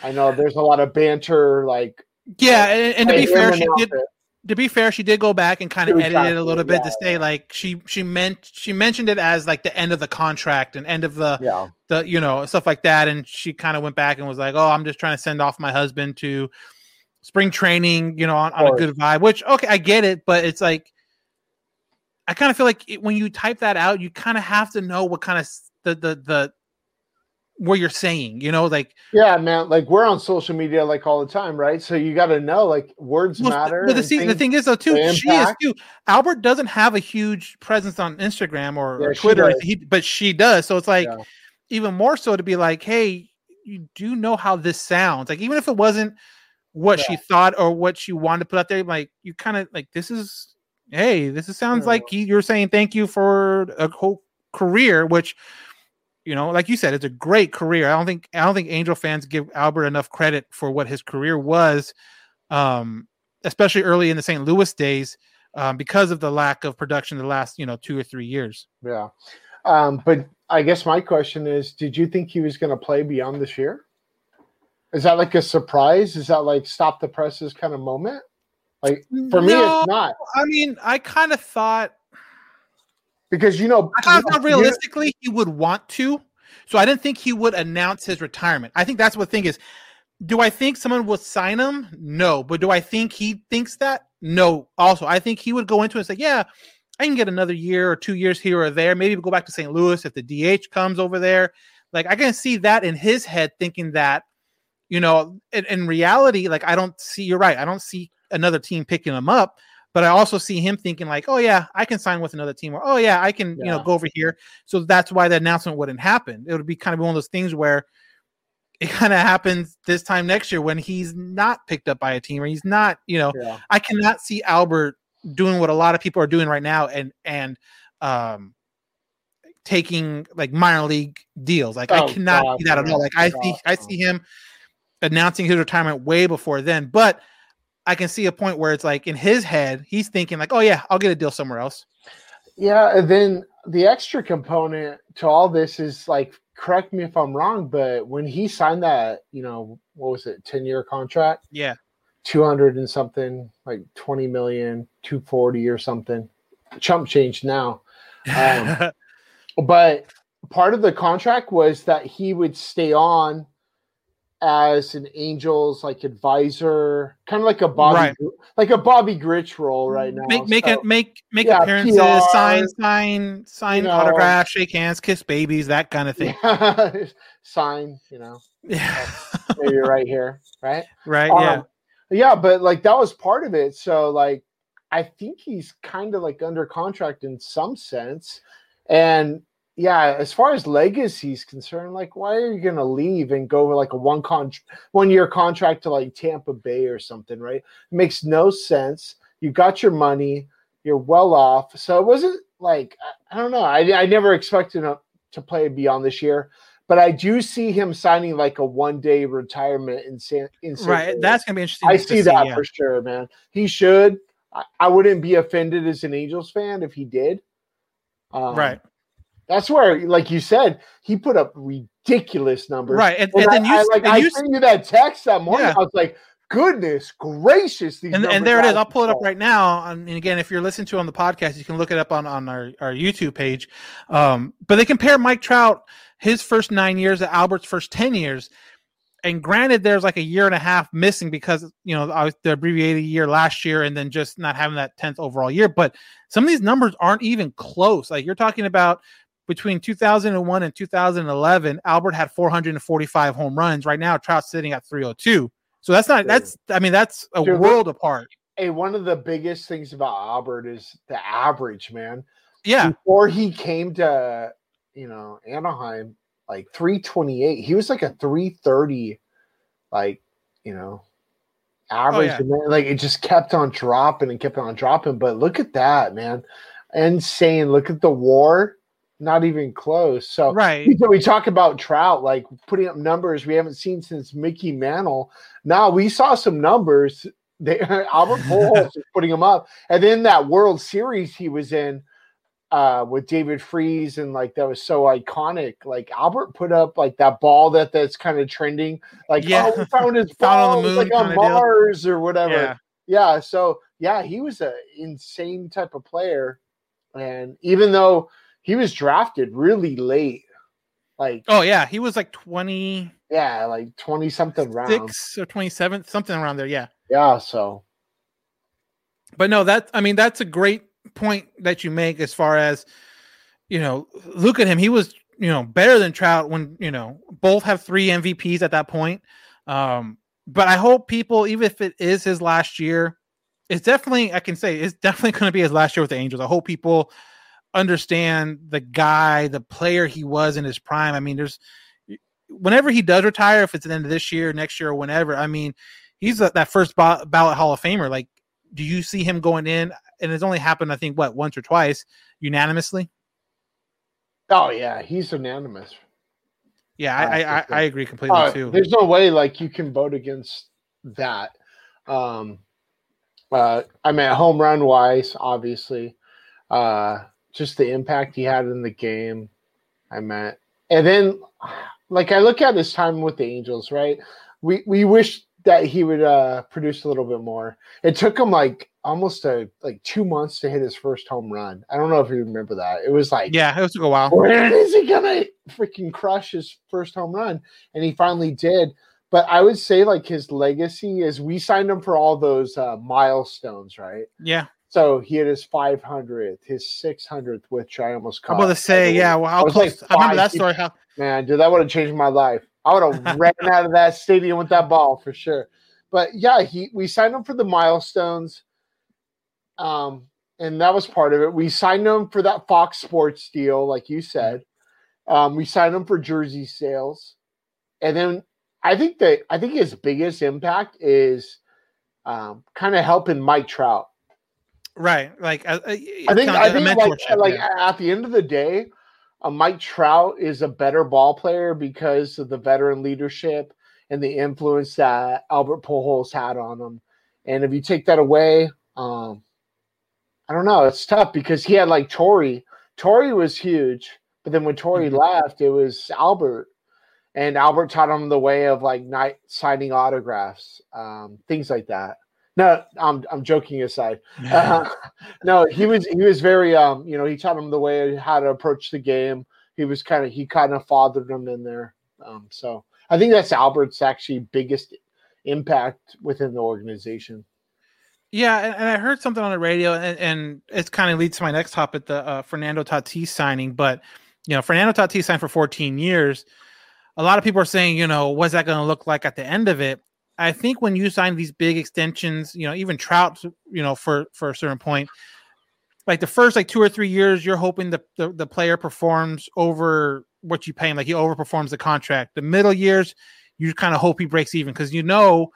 Speaker 4: I know there's a lot of banter. Like,
Speaker 5: Yeah, and, and to be fair, she did.
Speaker 4: it.
Speaker 5: To be fair, she did go back and kind of
Speaker 4: She
Speaker 5: edit it a little bit
Speaker 4: yeah,
Speaker 5: to say like she she meant she mentioned it as like the end of the contract and end of the
Speaker 4: yeah,
Speaker 5: the you know stuff like that, and she kind of went back and was like, "Oh, I'm just trying to send off my husband to spring training, you know, on, on a good vibe." Which okay, I get it, but it's like I kind of feel like it, when you type that out, you kind of have to know what kind of the the the what you're saying, you know, like
Speaker 4: yeah, man. Like we're on social media like all the time, right? So you got to know like words
Speaker 5: Well,
Speaker 4: matter.
Speaker 5: But the,
Speaker 4: and
Speaker 5: the thing is, though, too, she is too. Albert doesn't have a huge presence on Instagram or, or
Speaker 4: Yeah, she
Speaker 5: Twitter, he, but she does. So it's like
Speaker 4: Yeah.
Speaker 5: even more so to be like, hey, you do know how this sounds. Like even if it wasn't what she thought or what she wanted to put out there, like you kind of like this is, hey, this is, sounds like you- you're saying thank you for a whole career, which you know, like you said, it's a great career. I don't think I don't think Angel fans give Albert enough credit for what his career was, um, especially early in the St. Louis days, um, because of the lack of production the last you know two or three years.
Speaker 4: Yeah. Um, but I guess my question is, did you think he was going to play beyond this year? Is that like a surprise? Is that like stop the presses kind of moment? Like for me, it's not
Speaker 5: I mean, I kind of thought
Speaker 4: because you know,
Speaker 5: I kind of
Speaker 4: you-
Speaker 5: thought realistically he would want to, so I didn't think he would announce his retirement. I think that's what the thing is. Do I think someone will sign him? No, but do I think he thinks that? No. Also, I think he would go into it and say, "Yeah, I can get another year or two years here or there. Maybe go back to St. Louis if the DH comes over there." Like I can see that in his head, thinking that, you know, in, in reality, like I don't see. You're right. I don't see another team picking him up. But I also see him thinking like, oh yeah, I can sign with another team, or oh yeah, I can, you know, go over here. So that's why the announcement wouldn't happen. It would be kind of one of those things where it kind of happens this time next year when he's not picked up by a team or he's not, you know,
Speaker 4: Yeah.
Speaker 5: I cannot see Albert doing what a lot of people are doing right now and and um taking like minor league deals. Like I
Speaker 4: Oh,
Speaker 5: cannot
Speaker 4: God,
Speaker 5: see that at all. Like I
Speaker 4: no,
Speaker 5: see I see him announcing his retirement way before then. But I can see a point where it's like in his head, he's thinking like, "Oh yeah, I'll get a deal somewhere else."
Speaker 4: Yeah, and then the extra component to all this is like, correct me if I'm wrong, but when he signed that, you know, what was it, 10 year contract,
Speaker 5: Yeah.
Speaker 4: 200 and something, like 20 million, 240 or something, chump change now. Um, but part of the contract was that he would stay on as an Angels like advisor, kind of like a Bobby,
Speaker 5: Right.
Speaker 4: like a Bobby Grich role right now.
Speaker 5: Make make
Speaker 4: So-
Speaker 5: it make make
Speaker 4: yeah,
Speaker 5: appearances,
Speaker 4: PR,
Speaker 5: sign sign sign
Speaker 4: know.
Speaker 5: autographs, shake hands, kiss babies, that kind of thing.
Speaker 4: sign, you know,
Speaker 5: Yeah.
Speaker 4: maybe right here, right?
Speaker 5: Right,
Speaker 4: Um,
Speaker 5: yeah.
Speaker 4: yeah, but like that was part of it. So like, I think he's kind of like under contract in some sense, and yeah, as far as legacy is concerned, like, why are you gonna leave and go like a one con one year contract to like Tampa Bay or something, right? It makes no sense. You got your money, you're well off. So it wasn't like I, I don't know. I I never expected him to play beyond this year. But I do see him signing like a one day retirement in San in St.
Speaker 5: Right. That's gonna be interesting.
Speaker 4: I see that
Speaker 5: yeah.
Speaker 4: for sure, man. He should. I, I wouldn't be offended as an Angels fan if he did. Um,
Speaker 5: Right.
Speaker 4: That's where, like you said, he put up ridiculous numbers.
Speaker 5: Right, and- and
Speaker 4: I,
Speaker 5: then you
Speaker 4: I, like
Speaker 5: and
Speaker 4: I
Speaker 5: you
Speaker 4: sent you that text that morning.
Speaker 5: Yeah.
Speaker 4: I was like, goodness gracious, these
Speaker 5: and, and there it is. I'll pull it up right now. And and again, if you're listening to it on the podcast, you can look it up on, on our, our YouTube page. Um, but they compare Mike Trout, his first nine years, to Albert's first 10 years. And granted, there's like a year and a half missing because, you know, I was the abbreviated year last year and then just not having that 10th overall year. But some of these numbers aren't even close. Like you're talking about between 2001 and 2011, Albert had 445 home runs. Right now, Trout's sitting at 302. So that's not, that's, I mean, that's a
Speaker 4: Dude,
Speaker 5: world apart.
Speaker 4: Hey, one of the biggest things about Albert is the average, man.
Speaker 5: Yeah.
Speaker 4: Before he came to, you know, Anaheim, like 328, he was like a 330, like, you know, oh, average.
Speaker 5: yeah.
Speaker 4: like it just kept on dropping and kept on dropping. But look at that, man. Insane. Look at the war. Not even close. So
Speaker 5: Right.
Speaker 4: we, we talk about Trout, like putting up numbers we haven't seen since Mickey Mantle. Now we saw some numbers. They, Albert Pujols is putting them up, and then that World Series he was in uh, with David Freese, and like that was so iconic. Like Albert put up like that ball that that's kind of trending. Like
Speaker 5: Yeah.
Speaker 4: oh, we found his
Speaker 5: Found on
Speaker 4: ball
Speaker 5: the
Speaker 4: was, like on
Speaker 5: kinda deal.
Speaker 4: Mars or whatever.
Speaker 5: Yeah.
Speaker 4: Yeah. So yeah, he was an insane type of player, and even though he was drafted really late, like
Speaker 5: Oh yeah, he was like twenty.
Speaker 4: yeah, like twenty something rounds.
Speaker 5: or 27, something around there. Yeah.
Speaker 4: Yeah. So
Speaker 5: But no, that I mean that's a great point that you make as far as you know, look at him. He was, you know, better than Trout when, you know, both have three MVPs at that point. Um, but I hope people, even if it is his last year, it's definitely I can say it's definitely going to be his last year with the Angels. I hope people understand the guy, the player he was in his prime. I mean, there's whenever he does retire, if it's at the end of this year, next year, or whenever. I mean, he's a, that first ba- ballot Hall of Famer. Like, do you see him going in? And it's only happened, I think, what once or twice, unanimously.
Speaker 4: oh yeah, he's unanimous.
Speaker 5: Yeah, I I, I, I agree completely
Speaker 4: Uh,
Speaker 5: too.
Speaker 4: There's no way like you can vote against that. Um, uh, I mean, home run wise, obviously, uh, just the impact he had in the game. I meant, and then like I look at his time with the Angels, right? We we wish that he would uh, produce a little bit more. It took him like almost a like two months to hit his first home run. I don't know if you remember that. It was like
Speaker 5: yeah, it took a while.
Speaker 4: when is he gonna freaking crush his first home run? And he finally did. But I would say like his legacy is we signed him for all those uh, milestones, right?
Speaker 5: Yeah,
Speaker 4: So he had his 500th, his 600th, which I almost caught.
Speaker 5: I'm about to say, yeah. Well,
Speaker 4: I
Speaker 5: how
Speaker 4: was like
Speaker 5: close? I remember that story. How
Speaker 4: Man, dude, that would have changed my life. I would have ran out of that stadium with that ball for sure. But yeah, he we signed him for the milestones. Um, and that was part of it. We signed him for that Fox Sports deal, like you said. Um, we signed him for jersey sales. And then I think that I think his biggest impact is um, kind of helping Mike Trout.
Speaker 5: Right? Like I,
Speaker 4: I think I think like, like at the end of the day, uh, Mike Trout is a better ball player because of the veteran leadership and the influence that Albert Pujols had on him. And if you take that away, um, I don't know. It's tough because he had like Torii. Torii was huge, but then when Torii
Speaker 5: Mm-hmm.
Speaker 4: left, it was Albert, and Albert taught him the way of like night signing autographs, um, things like that. No, I'm I'm joking aside. Uh, no, he was he was very um you know he taught him the way how to approach the game. He was kind of he kind of fathered him in there. Um, so I think that's Albert's actually biggest impact within the organization.
Speaker 5: Yeah, and, and I heard something on the radio, and, and it kind of leads to my next topic, the uh, Fernando Tatis signing. But you know, Fernando Tatis signed for 14 years. A lot of people are saying, you know, what's that going to look like at the end of it? I think when you sign these big extensions, you know, even Trout, you know, for for a certain point, like the first like two or three years, you're hoping the the, the player performs over what you pay him, like he overperforms the contract. The middle years, you kind of hope he breaks even because you know,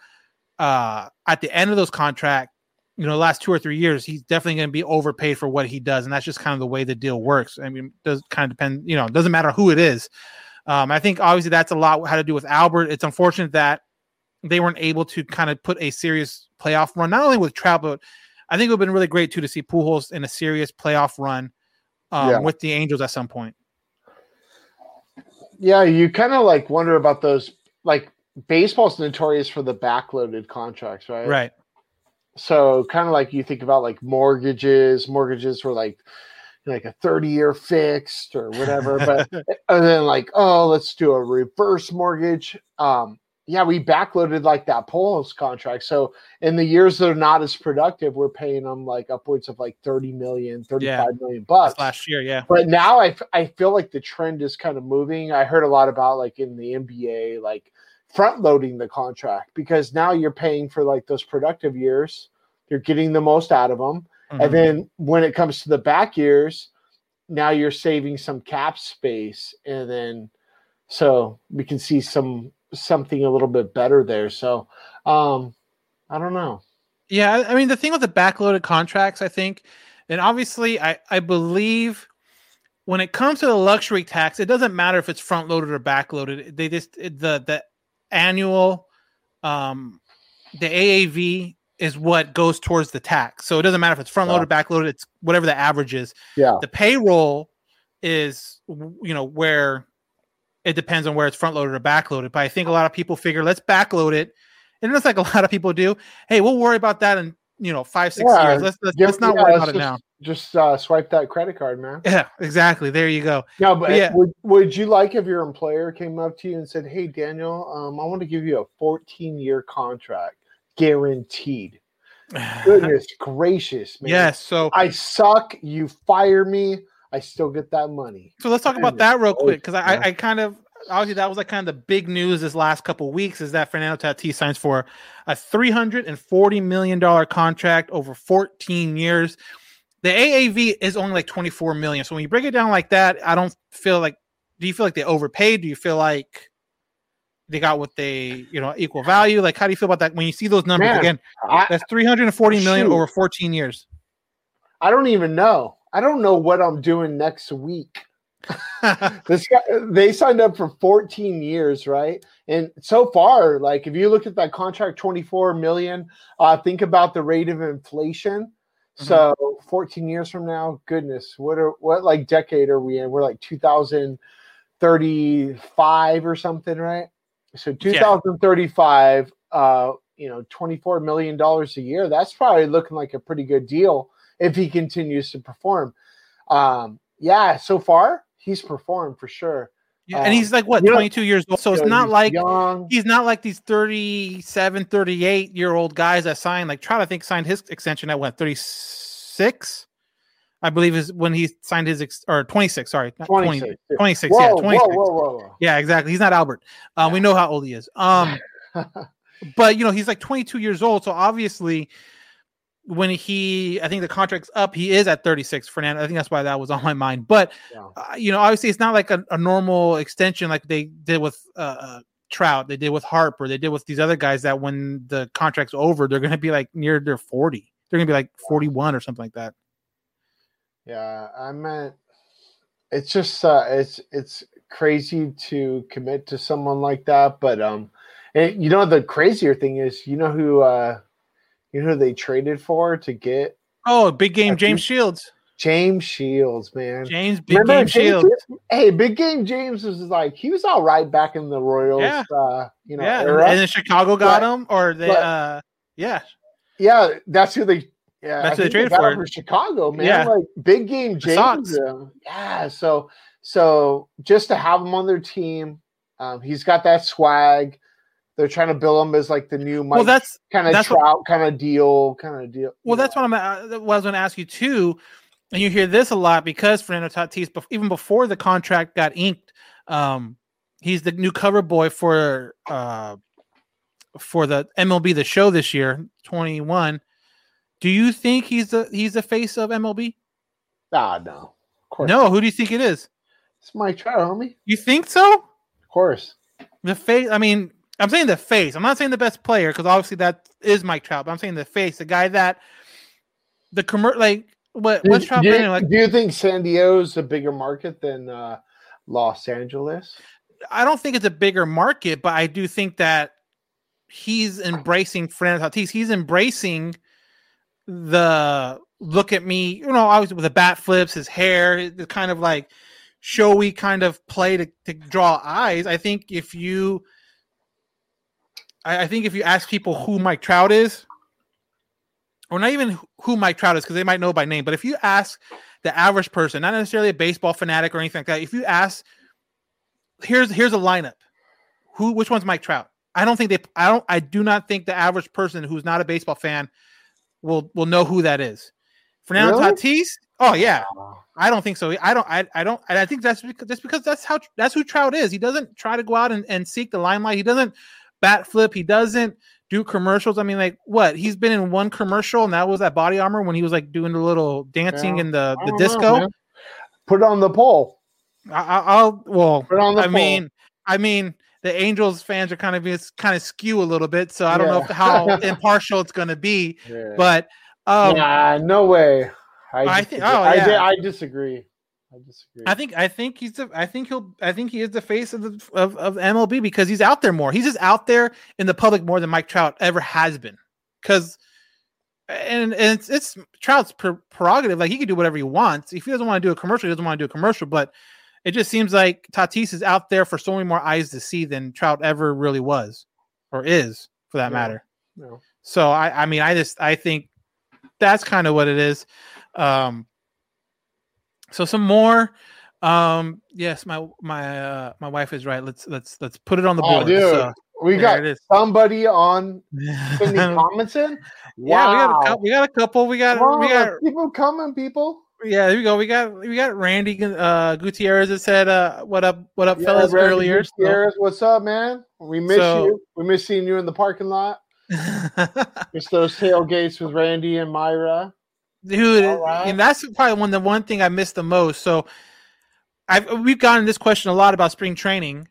Speaker 5: uh, at the end of those contract, you know, last two or three years, he's definitely going to be overpaid for what he does, and that's just kind of the way the deal works. I mean, does kind of depend, you know, doesn't matter who it is. Um, I think obviously that's a lot had to do with Albert. It's unfortunate that they weren't able to kind of put a serious playoff run, not only with Trout, but I think it would have been really great too to see Pujols in a serious playoff run um,
Speaker 4: Yeah.
Speaker 5: with the Angels at some point.
Speaker 4: Yeah, you kind of like wonder about those. Like baseball's notorious for the backloaded contracts, right?
Speaker 5: Right.
Speaker 4: So kind of like you think about like mortgages. Mortgages were like like a thirty year fixed or whatever, but and then like oh let's do a reverse mortgage. Um, yeah, we backloaded like that Pujols contract. So in the years that are not as productive, we're paying them like upwards of like 30 million, 35 million bucks.
Speaker 5: last year, yeah.
Speaker 4: But now I, I feel like the trend is kind of moving. I heard a lot about like in the NBA, like front loading the contract because now you're paying for like those productive years. You're getting the most out of them.
Speaker 5: Mhm.
Speaker 4: And then when it comes to the back years, now you're saving some cap space. And then so we can see some something a little bit better there. So um I don't know.
Speaker 5: Yeah, I- mean the thing with the backloaded contracts, I think, and obviously I I believe when it comes to the luxury tax, it doesn't matter if it's front loaded or backloaded. They just the the annual um the AAV is what goes towards the tax. So it doesn't matter if it's front loaded, back loaded, it's whatever the average is.
Speaker 4: Yeah.
Speaker 5: The payroll is you know where it depends on where it's front loaded or back loaded. But I think a lot of people figure let's backload it. And it's like a lot of people do. Hey, we'll worry about that in you know five, six
Speaker 4: Yeah,
Speaker 5: years. Let's let's,
Speaker 4: give-
Speaker 5: let's not
Speaker 4: yeah,
Speaker 5: worry
Speaker 4: let's
Speaker 5: about it
Speaker 4: just-
Speaker 5: now.
Speaker 4: Just uh, swipe that credit card, man.
Speaker 5: Yeah, exactly. There you go.
Speaker 4: No, but
Speaker 5: yeah,
Speaker 4: would, would you like if your employer came up to you and said, "Hey, Daniel, um, I want to give you a 14 year contract, guaranteed." Goodness gracious, man!
Speaker 5: Yes, so-
Speaker 4: I suck. You fire me. I still get that money.
Speaker 5: So let's talk about that real oh, quick because I. I, I kind of obviously that was like kind of the big news this last couple weeks is that Fernando Tatis signs for a three hundred and forty million dollar contract over fourteen years. The AAV is only like twenty four million. So when you break it down like that, I don't feel like. Do you feel like they overpaid? Do you feel like they got what they you know equal value? Like how do you feel about that when you see those numbers
Speaker 4: Man,
Speaker 5: again?
Speaker 4: I-
Speaker 5: that's three hundred and forty million
Speaker 4: Shoot.
Speaker 5: over fourteen years.
Speaker 4: I don't even know. I don't know what I'm doing next week. this guy, they signed up for 14 years, right? And so far, like if you look at that contract, 24 million. Uh, think about the rate of inflation. So 14 years from now, goodness, what are what like decade are we in? We're like 2035 or something, right? So 2035, uh, you know, 24 million dollars a year. That's probably looking like a pretty good deal if he continues to perform. Um, yeah, so far he's performed for sure.
Speaker 5: Yeah, and he's like what
Speaker 4: know-
Speaker 5: 22 years old so it's
Speaker 4: Yeah,
Speaker 5: not
Speaker 4: he's
Speaker 5: like
Speaker 4: young.
Speaker 5: he's not like these 37 38 year old guys that signed like Trout I think signed his extension at what 36 I believe is when he signed his ex- or 26 sorry not 20,
Speaker 4: 26.
Speaker 5: 26
Speaker 4: Whoa,
Speaker 5: yeah
Speaker 4: whoa,
Speaker 5: 26
Speaker 4: whoa, whoa, whoa.
Speaker 5: yeah exactly he's not Albert um, we know how old he is um but you know he's like 22 years old so obviously when he i think the contract's up he is at 36 fernando. I think that's why that was on my mind. But uh, you know obviously it's not like a, a normal extension like they did with uh, uh trout. They did with harper. They did with these other guys that when the contract's over they're going to be like near their 40 they're going to be like 41 or something like that.
Speaker 4: Yeah, I meant it's just uh it's it's crazy to commit to someone like that, but um and you know the crazier thing is you know who uh you know who they traded for to get
Speaker 5: Oh, big game, James Shields.
Speaker 4: James Shields, man.
Speaker 5: James Big
Speaker 4: Remember
Speaker 5: Game
Speaker 4: James-
Speaker 5: Shields.
Speaker 4: Hey, Big Game James was like he was all right back in the Royals.
Speaker 5: Yeah.
Speaker 4: Uh, you know,
Speaker 5: yeah, and-
Speaker 4: era.
Speaker 5: and then Chicago got
Speaker 4: But-
Speaker 5: him, or they,
Speaker 4: but-
Speaker 5: uh, yeah,
Speaker 4: Yeah, that's who they. Yeah,
Speaker 5: That's who they traded
Speaker 4: got
Speaker 5: for.
Speaker 4: for Chicago, man.
Speaker 5: Yeah.
Speaker 4: Like big game James. Yeah, so so just to have him on their team, um, he's got that swag. They're trying to bill him as like the new Mike
Speaker 5: Well, that's-
Speaker 4: kind of trout kind of deal, kind of deal.
Speaker 5: Well, that's what I'm. Uh, what I was going to ask you too, and you hear this a lot because Fernando Tatis, even before the contract got inked, um, he's the new cover boy for uh, for the MLB the Show this year, 21. Do you think he's the he's the face of MLB?
Speaker 4: Ah, no, of course.
Speaker 5: No, who do you think it is?
Speaker 4: It's Mike Trout, homie.
Speaker 5: You think so?
Speaker 4: Of course.
Speaker 5: The face. I mean, I'm saying the face. I'm not saying the best player because obviously that is Mike Trout. But I'm saying the face, the guy that the commercial, like what what's Trout
Speaker 4: do you-
Speaker 5: like?
Speaker 4: do you think San Diego's a bigger market than uh, Los Angeles?
Speaker 5: I don't think it's a bigger market, but I do think that he's embracing Fernando Tatis. He's embracing the look at me, you know, obviously with the bat flips, his hair, the kind of like showy kind of play to, to draw eyes. I think if you, I, I think if you ask people who Mike Trout is, or not even who Mike Trout is, because they might know by name, but if you ask the average person, not necessarily a baseball fanatic or anything like that, if you ask here's here's a lineup. Who which one's Mike Trout? I don't think they I don't I do not think the average person who's not a baseball fan will will know who that is. Fernando
Speaker 4: Really?
Speaker 5: Tatis? Oh yeah. I don't think so. I don't I, I don't and I think that's because just because that's how that's who Trout is. He doesn't try to go out and, and seek the limelight. He doesn't bat flip. He doesn't do commercials. I mean, like what? He's been in one commercial and that was that body armor when he was like doing the little dancing
Speaker 4: Yeah.
Speaker 5: in the, the
Speaker 4: don't know,
Speaker 5: disco.
Speaker 4: Put it on the poll.
Speaker 5: I, I- I'll well.
Speaker 4: Put on the
Speaker 5: I
Speaker 4: poll.
Speaker 5: mean, I mean, the Angels fans are kind of it's kind of skew a little bit, so I don't know if, how impartial it's going to be.
Speaker 4: Yeah.
Speaker 5: But um,
Speaker 4: nah, no way. I,
Speaker 5: I think- oh,
Speaker 4: I,
Speaker 5: yeah.
Speaker 4: I disagree. I disagree.
Speaker 5: I think I think he's the I think he'll I think he is the face of the of, of MLB because he's out there more. He's just out there in the public more than Mike Trout ever has been. Because and, and it's it's Trout's pre- prerogative. Like he can do whatever he wants. If he doesn't want to do a commercial, he doesn't want to do a commercial. But it just seems like Tatis is out there for so many more eyes to see than Trout ever really was or is, for that matter.
Speaker 4: No.
Speaker 5: So I, I mean, I just I think that's kind of what it is. Um, so some more. Um, yes, my my uh, my wife is right. Let's let's let's put it on the
Speaker 4: Oh,
Speaker 5: board.
Speaker 4: dude,
Speaker 5: So,
Speaker 4: we got somebody on Cindy Tomlinson.
Speaker 5: Yeah, we got a
Speaker 4: Wow.
Speaker 5: couple. We got a couple. We got
Speaker 4: Come
Speaker 5: we got
Speaker 4: people coming, people.
Speaker 5: yeah. There we go. We got we got Randy uh, Gutierrez that said, uh, "What up? What up,
Speaker 4: Yeah,
Speaker 5: fellas?"
Speaker 4: Randy
Speaker 5: Earlier. So-
Speaker 4: Gutierrez, what's up, man? We miss
Speaker 5: So-
Speaker 4: you. We miss seeing you in the parking lot. it's those tailgates with Randy and Myra.
Speaker 5: Dude
Speaker 4: right.
Speaker 5: and that's probably one the one thing i miss the most so i've we've gotten this question a lot about spring training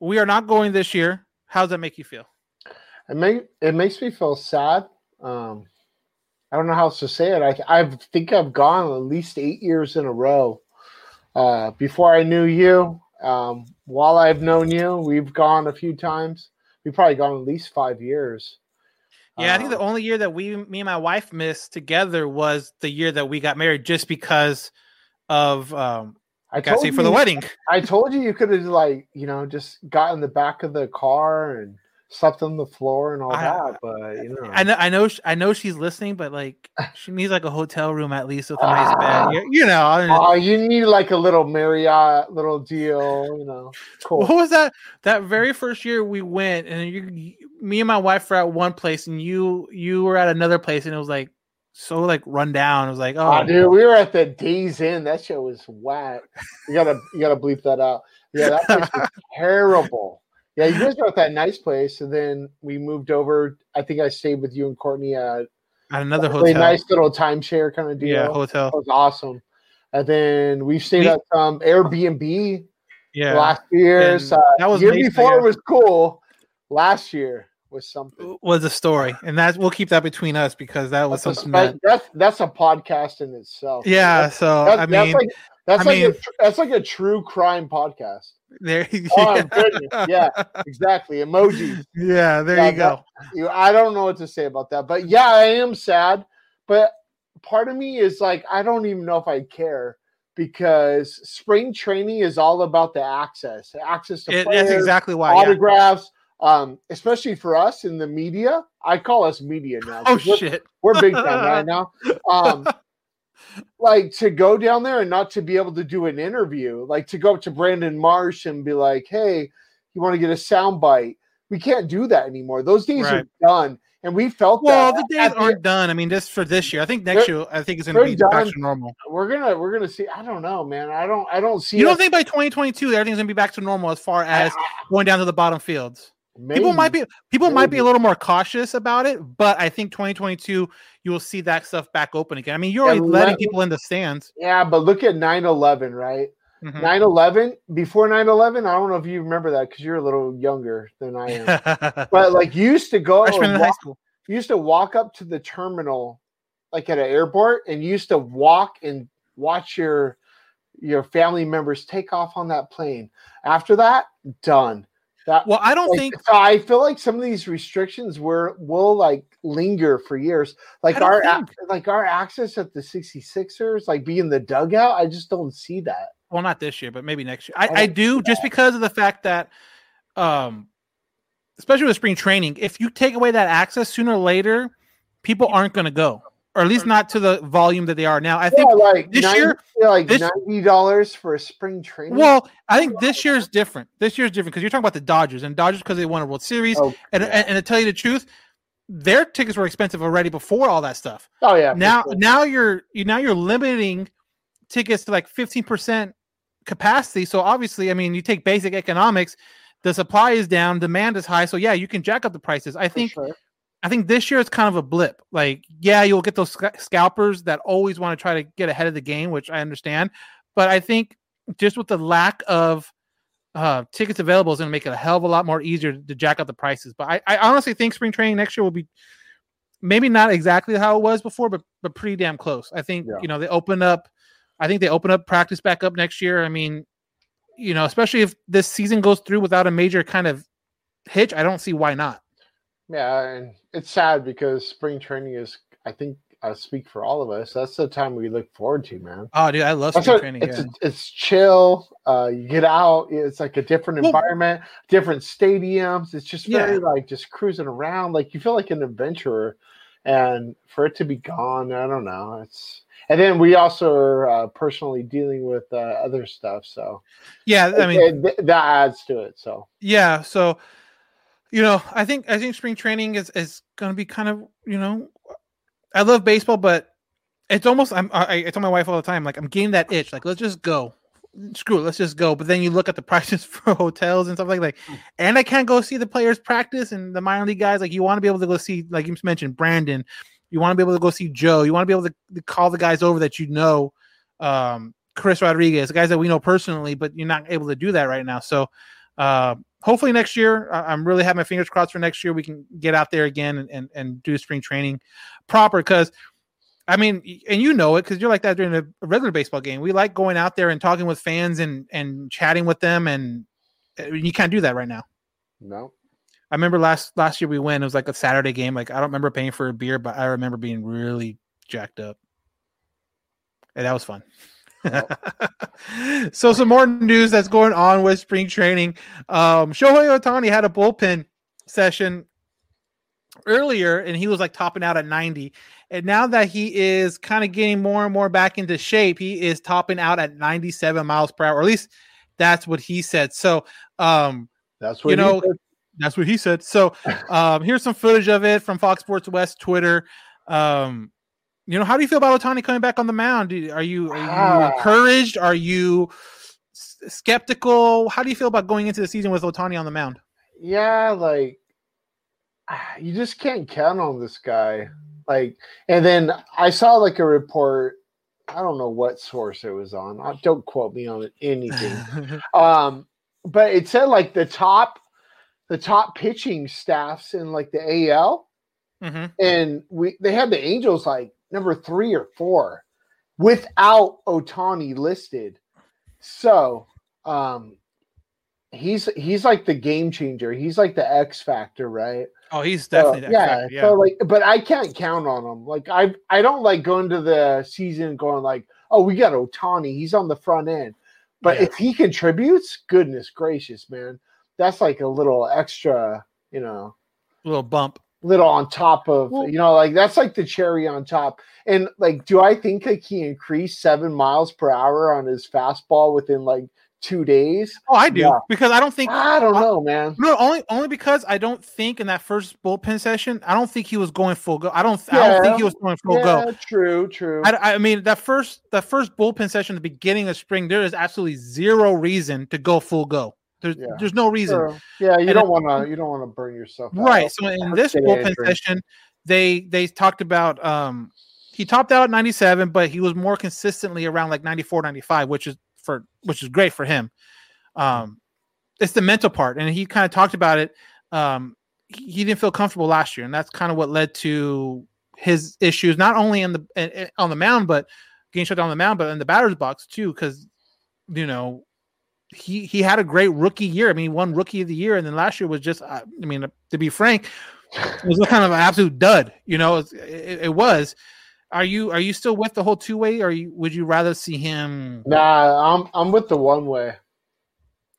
Speaker 5: we are not going this year how does that make you feel
Speaker 4: It make it makes me feel sad. Um, I don't know how else to say it. I I think I've gone at least eight years in a row. Uh, before I knew you, um, while I've known you, we've gone a few times. We've probably gone at least five years.
Speaker 5: Yeah i think
Speaker 4: Um,
Speaker 5: the only year that we me and my wife missed together was the year that we got married just because of um
Speaker 4: I
Speaker 5: gotta say for the wedding.
Speaker 4: I told you you could have like you know just got in the back of the car and slept on the floor and all
Speaker 5: I-
Speaker 4: that, but you know.
Speaker 5: I know, I know, I know she's listening, but like, she needs like a hotel room at least with a nice bed. Ah. You, you know,
Speaker 4: Oh, you need like a little Marriott little deal, you know. Cool.
Speaker 5: What was that? That very first year we went, and you, you- me and my wife were at one place, and you you were at another place, and it was like so like run down. It was like, oh,
Speaker 4: Oh, dude, we were at the Days Inn. That show was whack. You gotta, you gotta bleep that out. Yeah, that place was terrible. Yeah, you guys were at that nice place, and then we moved over. I think I stayed with you and Courtney at
Speaker 5: at another
Speaker 4: a really
Speaker 5: hotel.
Speaker 4: nice little timeshare kind of deal.
Speaker 5: Yeah, hotel.
Speaker 4: That was awesome. And then we stayed
Speaker 5: We-
Speaker 4: at some Airbnb
Speaker 5: Yeah,
Speaker 4: last Uh,
Speaker 5: that was
Speaker 4: year before
Speaker 5: yeah.
Speaker 4: was cool. Last year was something.
Speaker 5: was a story, and that we'll keep that between us because that was
Speaker 4: That's a,
Speaker 5: something
Speaker 4: that,
Speaker 5: that.
Speaker 4: that's that's a podcast in itself.
Speaker 5: Yeah,
Speaker 4: That's-
Speaker 5: so
Speaker 4: that's,
Speaker 5: I
Speaker 4: that's
Speaker 5: mean,
Speaker 4: like that's
Speaker 5: I
Speaker 4: like
Speaker 5: mean-
Speaker 4: tr- that's like a true crime podcast.
Speaker 5: There,
Speaker 4: Oh my goodness, yeah, exactly. Emojis.
Speaker 5: yeah, there
Speaker 4: Yeah,
Speaker 5: you go.
Speaker 4: that- I don't know what to say about that, but yeah, I am sad. But part of me is like, I don't even know if I care because spring training is all about the access, access to
Speaker 5: It-
Speaker 4: players,
Speaker 5: that's exactly why, yeah.
Speaker 4: autographs. Um, especially for us in the media, I call us media now.
Speaker 5: Oh
Speaker 4: we're-
Speaker 5: shit.
Speaker 4: we're big time right now. Um, like to go down there and not to be able to do an interview, like to go up to Brandon Marsh and be like, "Hey, you want to get a sound bite?" We can't do that anymore. Those days
Speaker 5: Right.
Speaker 4: are done, and we felt
Speaker 5: Well,
Speaker 4: that.
Speaker 5: the days aren't done. I mean, just for this year. I think next year, I think it's going to be back to normal.
Speaker 4: We're gonna we're gonna see. I don't know, man. I don't I don't see.
Speaker 5: You don't think by 2022 everything's going to be back to normal as far as going down to the bottom fields? People might be
Speaker 4: Maybe.
Speaker 5: people might be a little more cautious about it, but I think 2022 you will see that stuff back open again. I mean, you're already letting people in the stands.
Speaker 4: Yeah, but look at 9-11, right?
Speaker 5: Mhm.
Speaker 4: 9-11, before 9-11, I don't know if you remember that because you're a little younger than I am. but like you used to go
Speaker 5: Freshman in high school.
Speaker 4: you used to walk up to the terminal like at an airport and you used to walk and watch your your family members take off on that plane. After that, done. That
Speaker 5: Well, I don't
Speaker 4: like,
Speaker 5: think-
Speaker 4: so I feel like some of these restrictions were will like linger for years. Like our
Speaker 5: think-
Speaker 4: like our access at the 66ers, like being the dugout, I just don't see that.
Speaker 5: Well, not this year, but maybe next year. I,
Speaker 4: I
Speaker 5: I do just because of the fact that, um, especially with spring training, if you take away that access sooner or later, people aren't going to go, or at least not to the volume that they are now. I think
Speaker 4: yeah, like
Speaker 5: this
Speaker 4: 90,
Speaker 5: year,
Speaker 4: like
Speaker 5: this,
Speaker 4: ninety dollars for a spring training.
Speaker 5: Well, I think this year is different. This year is different because you're talking about the Dodgers and Dodgers because they won a World Series.
Speaker 4: Oh,
Speaker 5: and, and and to tell you the truth, their tickets were expensive already before all that stuff.
Speaker 4: oh yeah,
Speaker 5: now
Speaker 4: sure.
Speaker 5: now you're you now you're limiting tickets to like 15% capacity. So obviously, I mean, you take basic economics, the supply is down, demand is high. So yeah, you can jack up the prices. I think
Speaker 4: sure.
Speaker 5: I think this year is kind of a blip. Like, yeah, you'll get those sc- scalpers that always want to try to get ahead of the game, which I understand. But I think just with the lack of uh, tickets available is going to make it a hell of a lot more easier to jack up the prices. But I, I honestly think spring training next year will be maybe not exactly how it was before, but but pretty damn close. I think
Speaker 4: Yeah.
Speaker 5: you know they open up. I think they open up practice back up next year. I mean, you know, especially if this season goes through without a major kind of hitch, I don't see why not.
Speaker 4: Yeah, and it's sad because spring training is, I think, I speak for all of us. That's the time we look forward to, man.
Speaker 5: Oh, dude, I love spring training.
Speaker 4: it's
Speaker 5: yeah.
Speaker 4: it's chill. Uh, you get out. It's like a different
Speaker 5: Well-
Speaker 4: environment, different stadiums. It's just very
Speaker 5: Yeah.
Speaker 4: like just cruising around. Like you feel like an adventurer, and for it to be gone, I don't know. It's and then we also are uh, personally dealing with uh, other stuff, so
Speaker 5: yeah, I
Speaker 4: it-
Speaker 5: mean,
Speaker 4: it- that adds to it. So
Speaker 5: yeah. So, you know, I think I think spring training is is going to be kind of you know, I love baseball, but it's almost I'm I, I tell my wife all the time like I'm getting that itch. Like let's just go. Screw it, let's just go. But then you look at the prices for hotels and stuff like like, and I can't go see the players practice and the minor league guys. Like you want to be able to go see, like you mentioned, Brandon. You want to be able to go see Jo. You want to be able to, to call the guys over that you know, um, Chris Rodriguez, the guys that we know personally, but you're not able to do that right now. So uh, hopefully next year, I'm really having my fingers crossed for next year. We can get out there again and, and, and do spring training proper. Because I mean, and you know it because you're like that during a a regular baseball game. We like going out there and talking with fans and and chatting with them, and uh, you can't do that right now.
Speaker 4: no,
Speaker 5: I remember last last year we went. It was like a Saturday game. Like I don't remember paying for a beer, but I remember being really jacked up, and that was fun. so some more news that's going on with spring training. Um, Shohei Ohtani had a bullpen session earlier, and he was like topping out at 90. And now that he is kind of getting more and more back into shape, he is topping out at 97 miles per hour. Or at least that's what he said. So, um,
Speaker 4: that's what
Speaker 5: you know. That's what he said. So, um, here's some footage of it from Fox Sports West Twitter. Um, you know, how do you feel about Ohtani coming back on the mound? Are you, are you
Speaker 4: Ah.
Speaker 5: encouraged? Are you s- skeptical? How do you feel about going into the season with Ohtani on the mound?
Speaker 4: yeah, like you just can't count on this guy. Like, and then I saw like a report. I don't know what source it was on. Uh, Don't quote me on anything. um, but it said like the top, the top pitching staffs in like the AL,
Speaker 5: Mhm.
Speaker 4: and we they had the Angels like number three or four, without Ohtani listed. So, um, he's he's like the game changer. He's like the X factor, right?
Speaker 5: Oh, he's
Speaker 4: So,
Speaker 5: definitely that
Speaker 4: yeah,
Speaker 5: factor, yeah.
Speaker 4: So like, but I can't count on him. Like I, I don't like going to the season going like, oh, we got Ohtani. He's on the front end. But
Speaker 5: Yeah.
Speaker 4: if he contributes, goodness gracious, man, that's like a little extra, you know,
Speaker 5: little bump.
Speaker 4: Little on top of, you know, like that's like the cherry on top. And like, do I think like he increased seven miles per hour on his fastball within like two days?
Speaker 5: Oh, I do
Speaker 4: Yeah.
Speaker 5: because I don't think
Speaker 4: I don't know, man.
Speaker 5: No, only only because I don't think in that first bullpen session, I don't think he was going full go. I don't. I don't think he was going full
Speaker 4: yeah,
Speaker 5: go.
Speaker 4: True, true.
Speaker 5: I, I mean, that first that first bullpen session at the beginning of spring, there is absolutely zero reason to go full go. There's there's no reason.
Speaker 4: Sure. Yeah, you
Speaker 5: And
Speaker 4: don't want to. You don't want to burn yourself.
Speaker 5: Right.
Speaker 4: out.
Speaker 5: So in this bullpen session, they they talked about um he topped out at 97, but he was more consistently around like 94, 95, which is for which is great for him. Um it's the mental part, and he kind of talked about it. Um he, he didn't feel comfortable last year, and that's kind of what led to his issues, not only in the in- in- on the mound, but getting shut down on the mound, but in the batter's box too, because you know he he had a great rookie year. I mean, he won rookie of the year, and then last year was just. I mean, to be frank, it was kind of an absolute dud. You know, it, it, it was. Are you are you still with the whole two way, or you, would you rather see him?
Speaker 4: Nah, I'm I'm with the one way.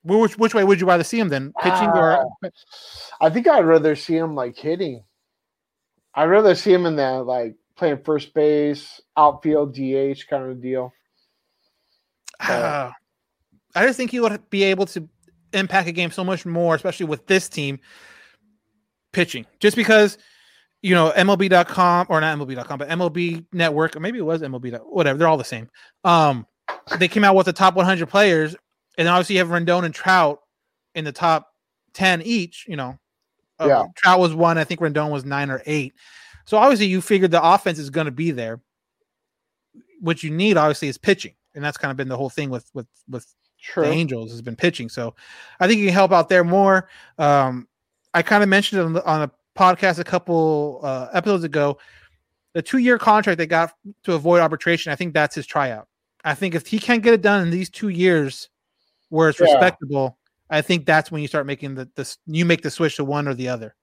Speaker 5: Which which way would you rather see him then? Pitching or
Speaker 4: Ah, I think I'd rather see him like hitting. I'd rather see him in that like playing first base, outfield, DH kind of deal.
Speaker 5: Ah, I just think he would be able to impact a game so much more, especially with this team pitching. Just because, you know, MLB.com or not MLB.com, but MLB Network, or maybe it was MLB, whatever, they're all the same. Um, they came out with the top 100 players, and obviously you have Rendon and Trout in the top 10 each. You know, Uh,
Speaker 4: Yeah.
Speaker 5: Trout was one, I think Rendon was nine or eight. So obviously you figured the offense is going to be there. What you need obviously is pitching, and that's kind of been the whole thing with with with
Speaker 4: True.
Speaker 5: the Angels has been pitching. So I think you can help out there more. Um, I kind of mentioned it on, the, on a podcast a couple uh, episodes ago. The two year contract they got to avoid arbitration. I think that's his tryout. I think if he can't get it done in these two years, where it's
Speaker 4: Yeah.
Speaker 5: respectable, I think that's when you start making the this you make the switch to one or the other.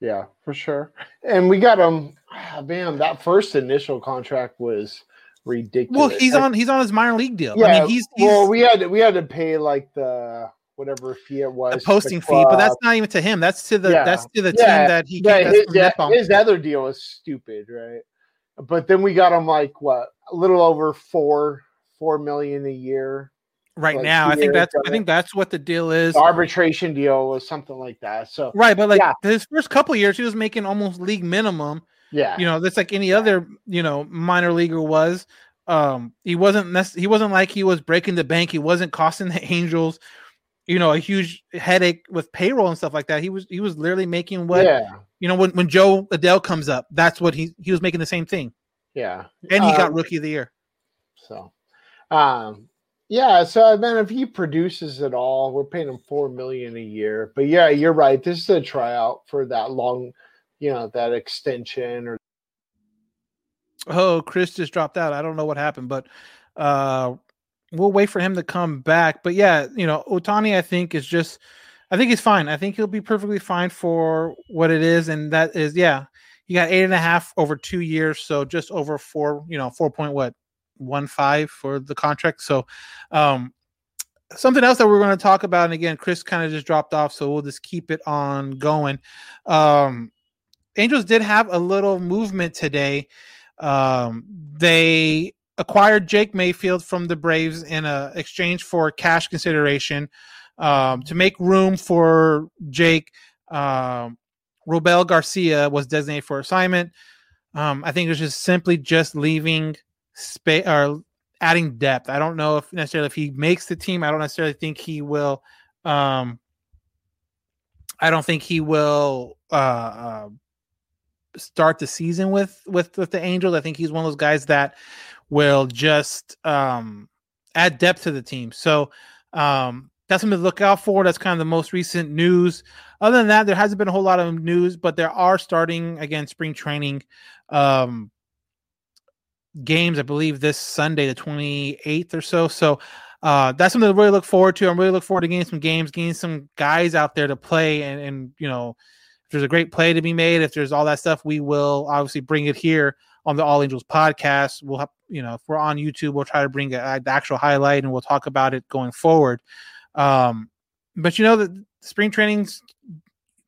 Speaker 4: Yeah, for sure. And we got him. ah, man, that first initial contract was ridiculous.
Speaker 5: Well, he's on he's on his minor league deal.
Speaker 4: Yeah,
Speaker 5: I mean, he's, he's
Speaker 4: well, we had we had to pay like the whatever fee it was,
Speaker 5: a posting
Speaker 4: the
Speaker 5: fee, but that's not even to him. That's to the
Speaker 4: Yeah.
Speaker 5: that's to the
Speaker 4: Yeah,
Speaker 5: team that he
Speaker 4: yeah, his, his other deal was stupid, right? But then we got him like what a little over four four million a year.
Speaker 5: right
Speaker 4: like,
Speaker 5: now. I think that's I think that's what the deal is.
Speaker 4: The arbitration deal was something like that. So
Speaker 5: Right, but like
Speaker 4: yeah,
Speaker 5: his first couple years, he was making almost league minimum.
Speaker 4: Yeah,
Speaker 5: You know, that's like any other you know minor leaguer was. Um, he wasn't nec- he wasn't like he was breaking the bank. He wasn't costing the Angels, you know, a huge headache with payroll and stuff like that. He was he was literally making what
Speaker 4: yeah,
Speaker 5: you know when when Jo Adell comes up, that's what he he was making the same thing,
Speaker 4: yeah.
Speaker 5: and he got
Speaker 4: Um,
Speaker 5: rookie of the year.
Speaker 4: So, um, yeah. So I mean, if he produces at all, we're paying him four million a year. But yeah, you're right. This is a tryout for that long, you know, that extension or
Speaker 5: Oh, Chris just dropped out. I don't know what happened, but uh we'll wait for him to come back. But yeah, you know, Ohtani I think is just I think he's fine. I think he'll be perfectly fine for what it is, and that is yeah, he got eight and a half over two years, so just over four, you know, four point what one five for the contract. So um something else that we're going to talk about, and again, Chris kind of just dropped off, so we'll just keep it on going. Um Angels did have a little movement today. Um, they acquired Jake Mayfield from the Braves in a exchange for cash consideration um, to make room for Jake. Um, Robel Garcia was designated for assignment. Um, I think it's just simply just leaving space or adding depth. I don't know if necessarily if he makes the team. I don't necessarily think he will. Um, I don't think he will uh, uh, start the season with, with with the Angels. I think he's one of those guys that will just um, add depth to the team. So um, that's something to look out for. That's kind of the most recent news. Other than that, there hasn't been a whole lot of news, but there are starting again spring training um, games. I believe this Sunday, the twenty eighth or so. So uh, that's something to really look forward to. I'm really look forward to getting some games, getting some guys out there to play, and and you know, there's a great play to be made, if there's all that stuff, we will obviously bring it here on the All Angels podcast. We'll have, you know, if we're on YouTube, we'll try to bring a, the actual highlight and we'll talk about it going forward. Um, but you know, the spring trainings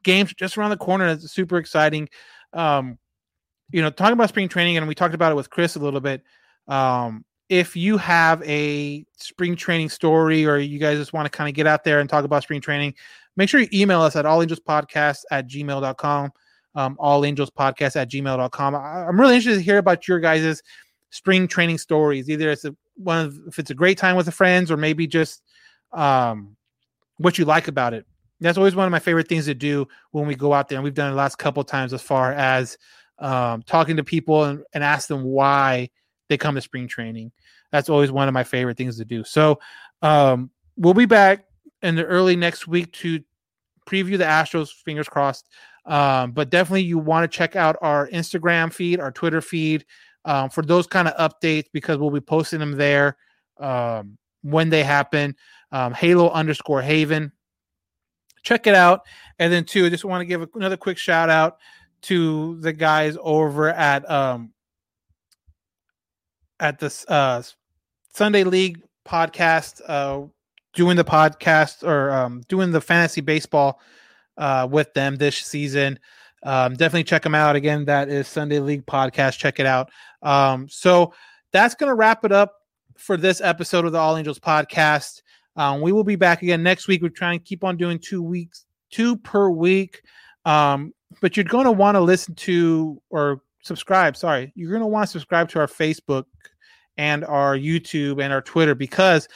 Speaker 5: games just around the corner. It's super exciting. Um, you know, talking about spring training, and we talked about it with Chris a little bit. Um, if you have a spring training story or you guys just want to kind of get out there and talk about spring training, make sure you email us at allangelspodcast at gmail.com. Um, allangelspodcast at gmail.com. I, I'm really interested to hear about your guys' spring training stories. Either it's a, one of, if it's a great time with the friends or maybe just um, what you like about it. That's always one of my favorite things to do when we go out there. And we've done it the last couple times as far as um, talking to people and, and ask them why they come to spring training. That's always one of my favorite things to do. So um, we'll be back in the early next week to preview the Astros. Fingers crossed. Um, but definitely, you want to check out our Instagram feed, our Twitter feed um, for those kind of updates because we'll be posting them there um, when they happen. Um, Halo underscore Haven. Check it out. And then, too, I just want to give another quick shout out to the guys over at um, at this uh, Sunday League podcast, uh, doing the podcast or um, doing the fantasy baseball uh, with them this season. Um, definitely check them out. Again, that is Sunday League podcast. Check it out. Um, so that's going to wrap it up for this episode of the All Angels podcast. Um, we will be back again next week. We're trying to keep on doing two weeks, two per week. Um, but you're going to want to listen to or subscribe. Sorry, you're going to want to subscribe to our Facebook and our YouTube and our Twitter because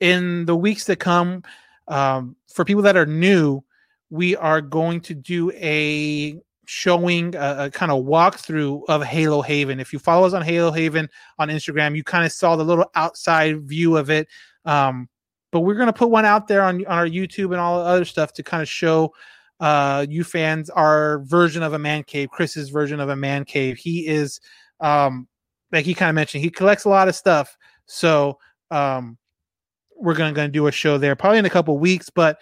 Speaker 5: in the weeks that come, um, for people that are new, we are going to do a showing a, a kind of walkthrough of Halo Haven. If you follow us on Halo Haven on Instagram, you kind of saw the little outside view of it. Um, but we're going to put one out there on, on our YouTube and all the other stuff to kind of show uh, you fans our version of a man cave, Chris's version of a man cave. He is, um, like he kind of mentioned, he collects a lot of stuff. So um, we're going to do a show there probably in a couple weeks, but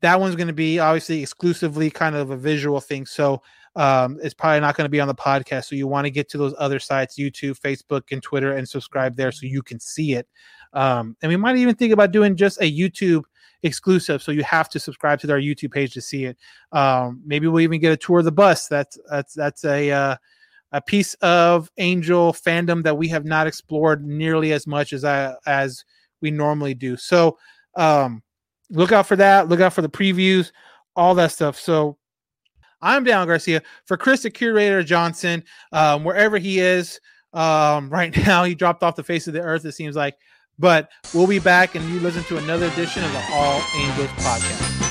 Speaker 5: that one's going to be obviously exclusively kind of a visual thing. So um, it's probably not going to be on the podcast. So you want to get to those other sites, YouTube, Facebook, and Twitter, and subscribe there so you can see it. Um, and we might even think about doing just a YouTube exclusive, so you have to subscribe to our YouTube page to see it. Um, maybe we'll even get a tour of the bus. That's that's that's a uh, a piece of Angel fandom that we have not explored nearly as much as I as we normally do. So um, look out for that. Look out for the previews, all that stuff. So I'm Dallin Garcia for Chris, the curator Johnson, um, wherever he is um, right now. He dropped off the face of the earth. It seems like. But we'll be back and you listen to another edition of the All Angels podcast.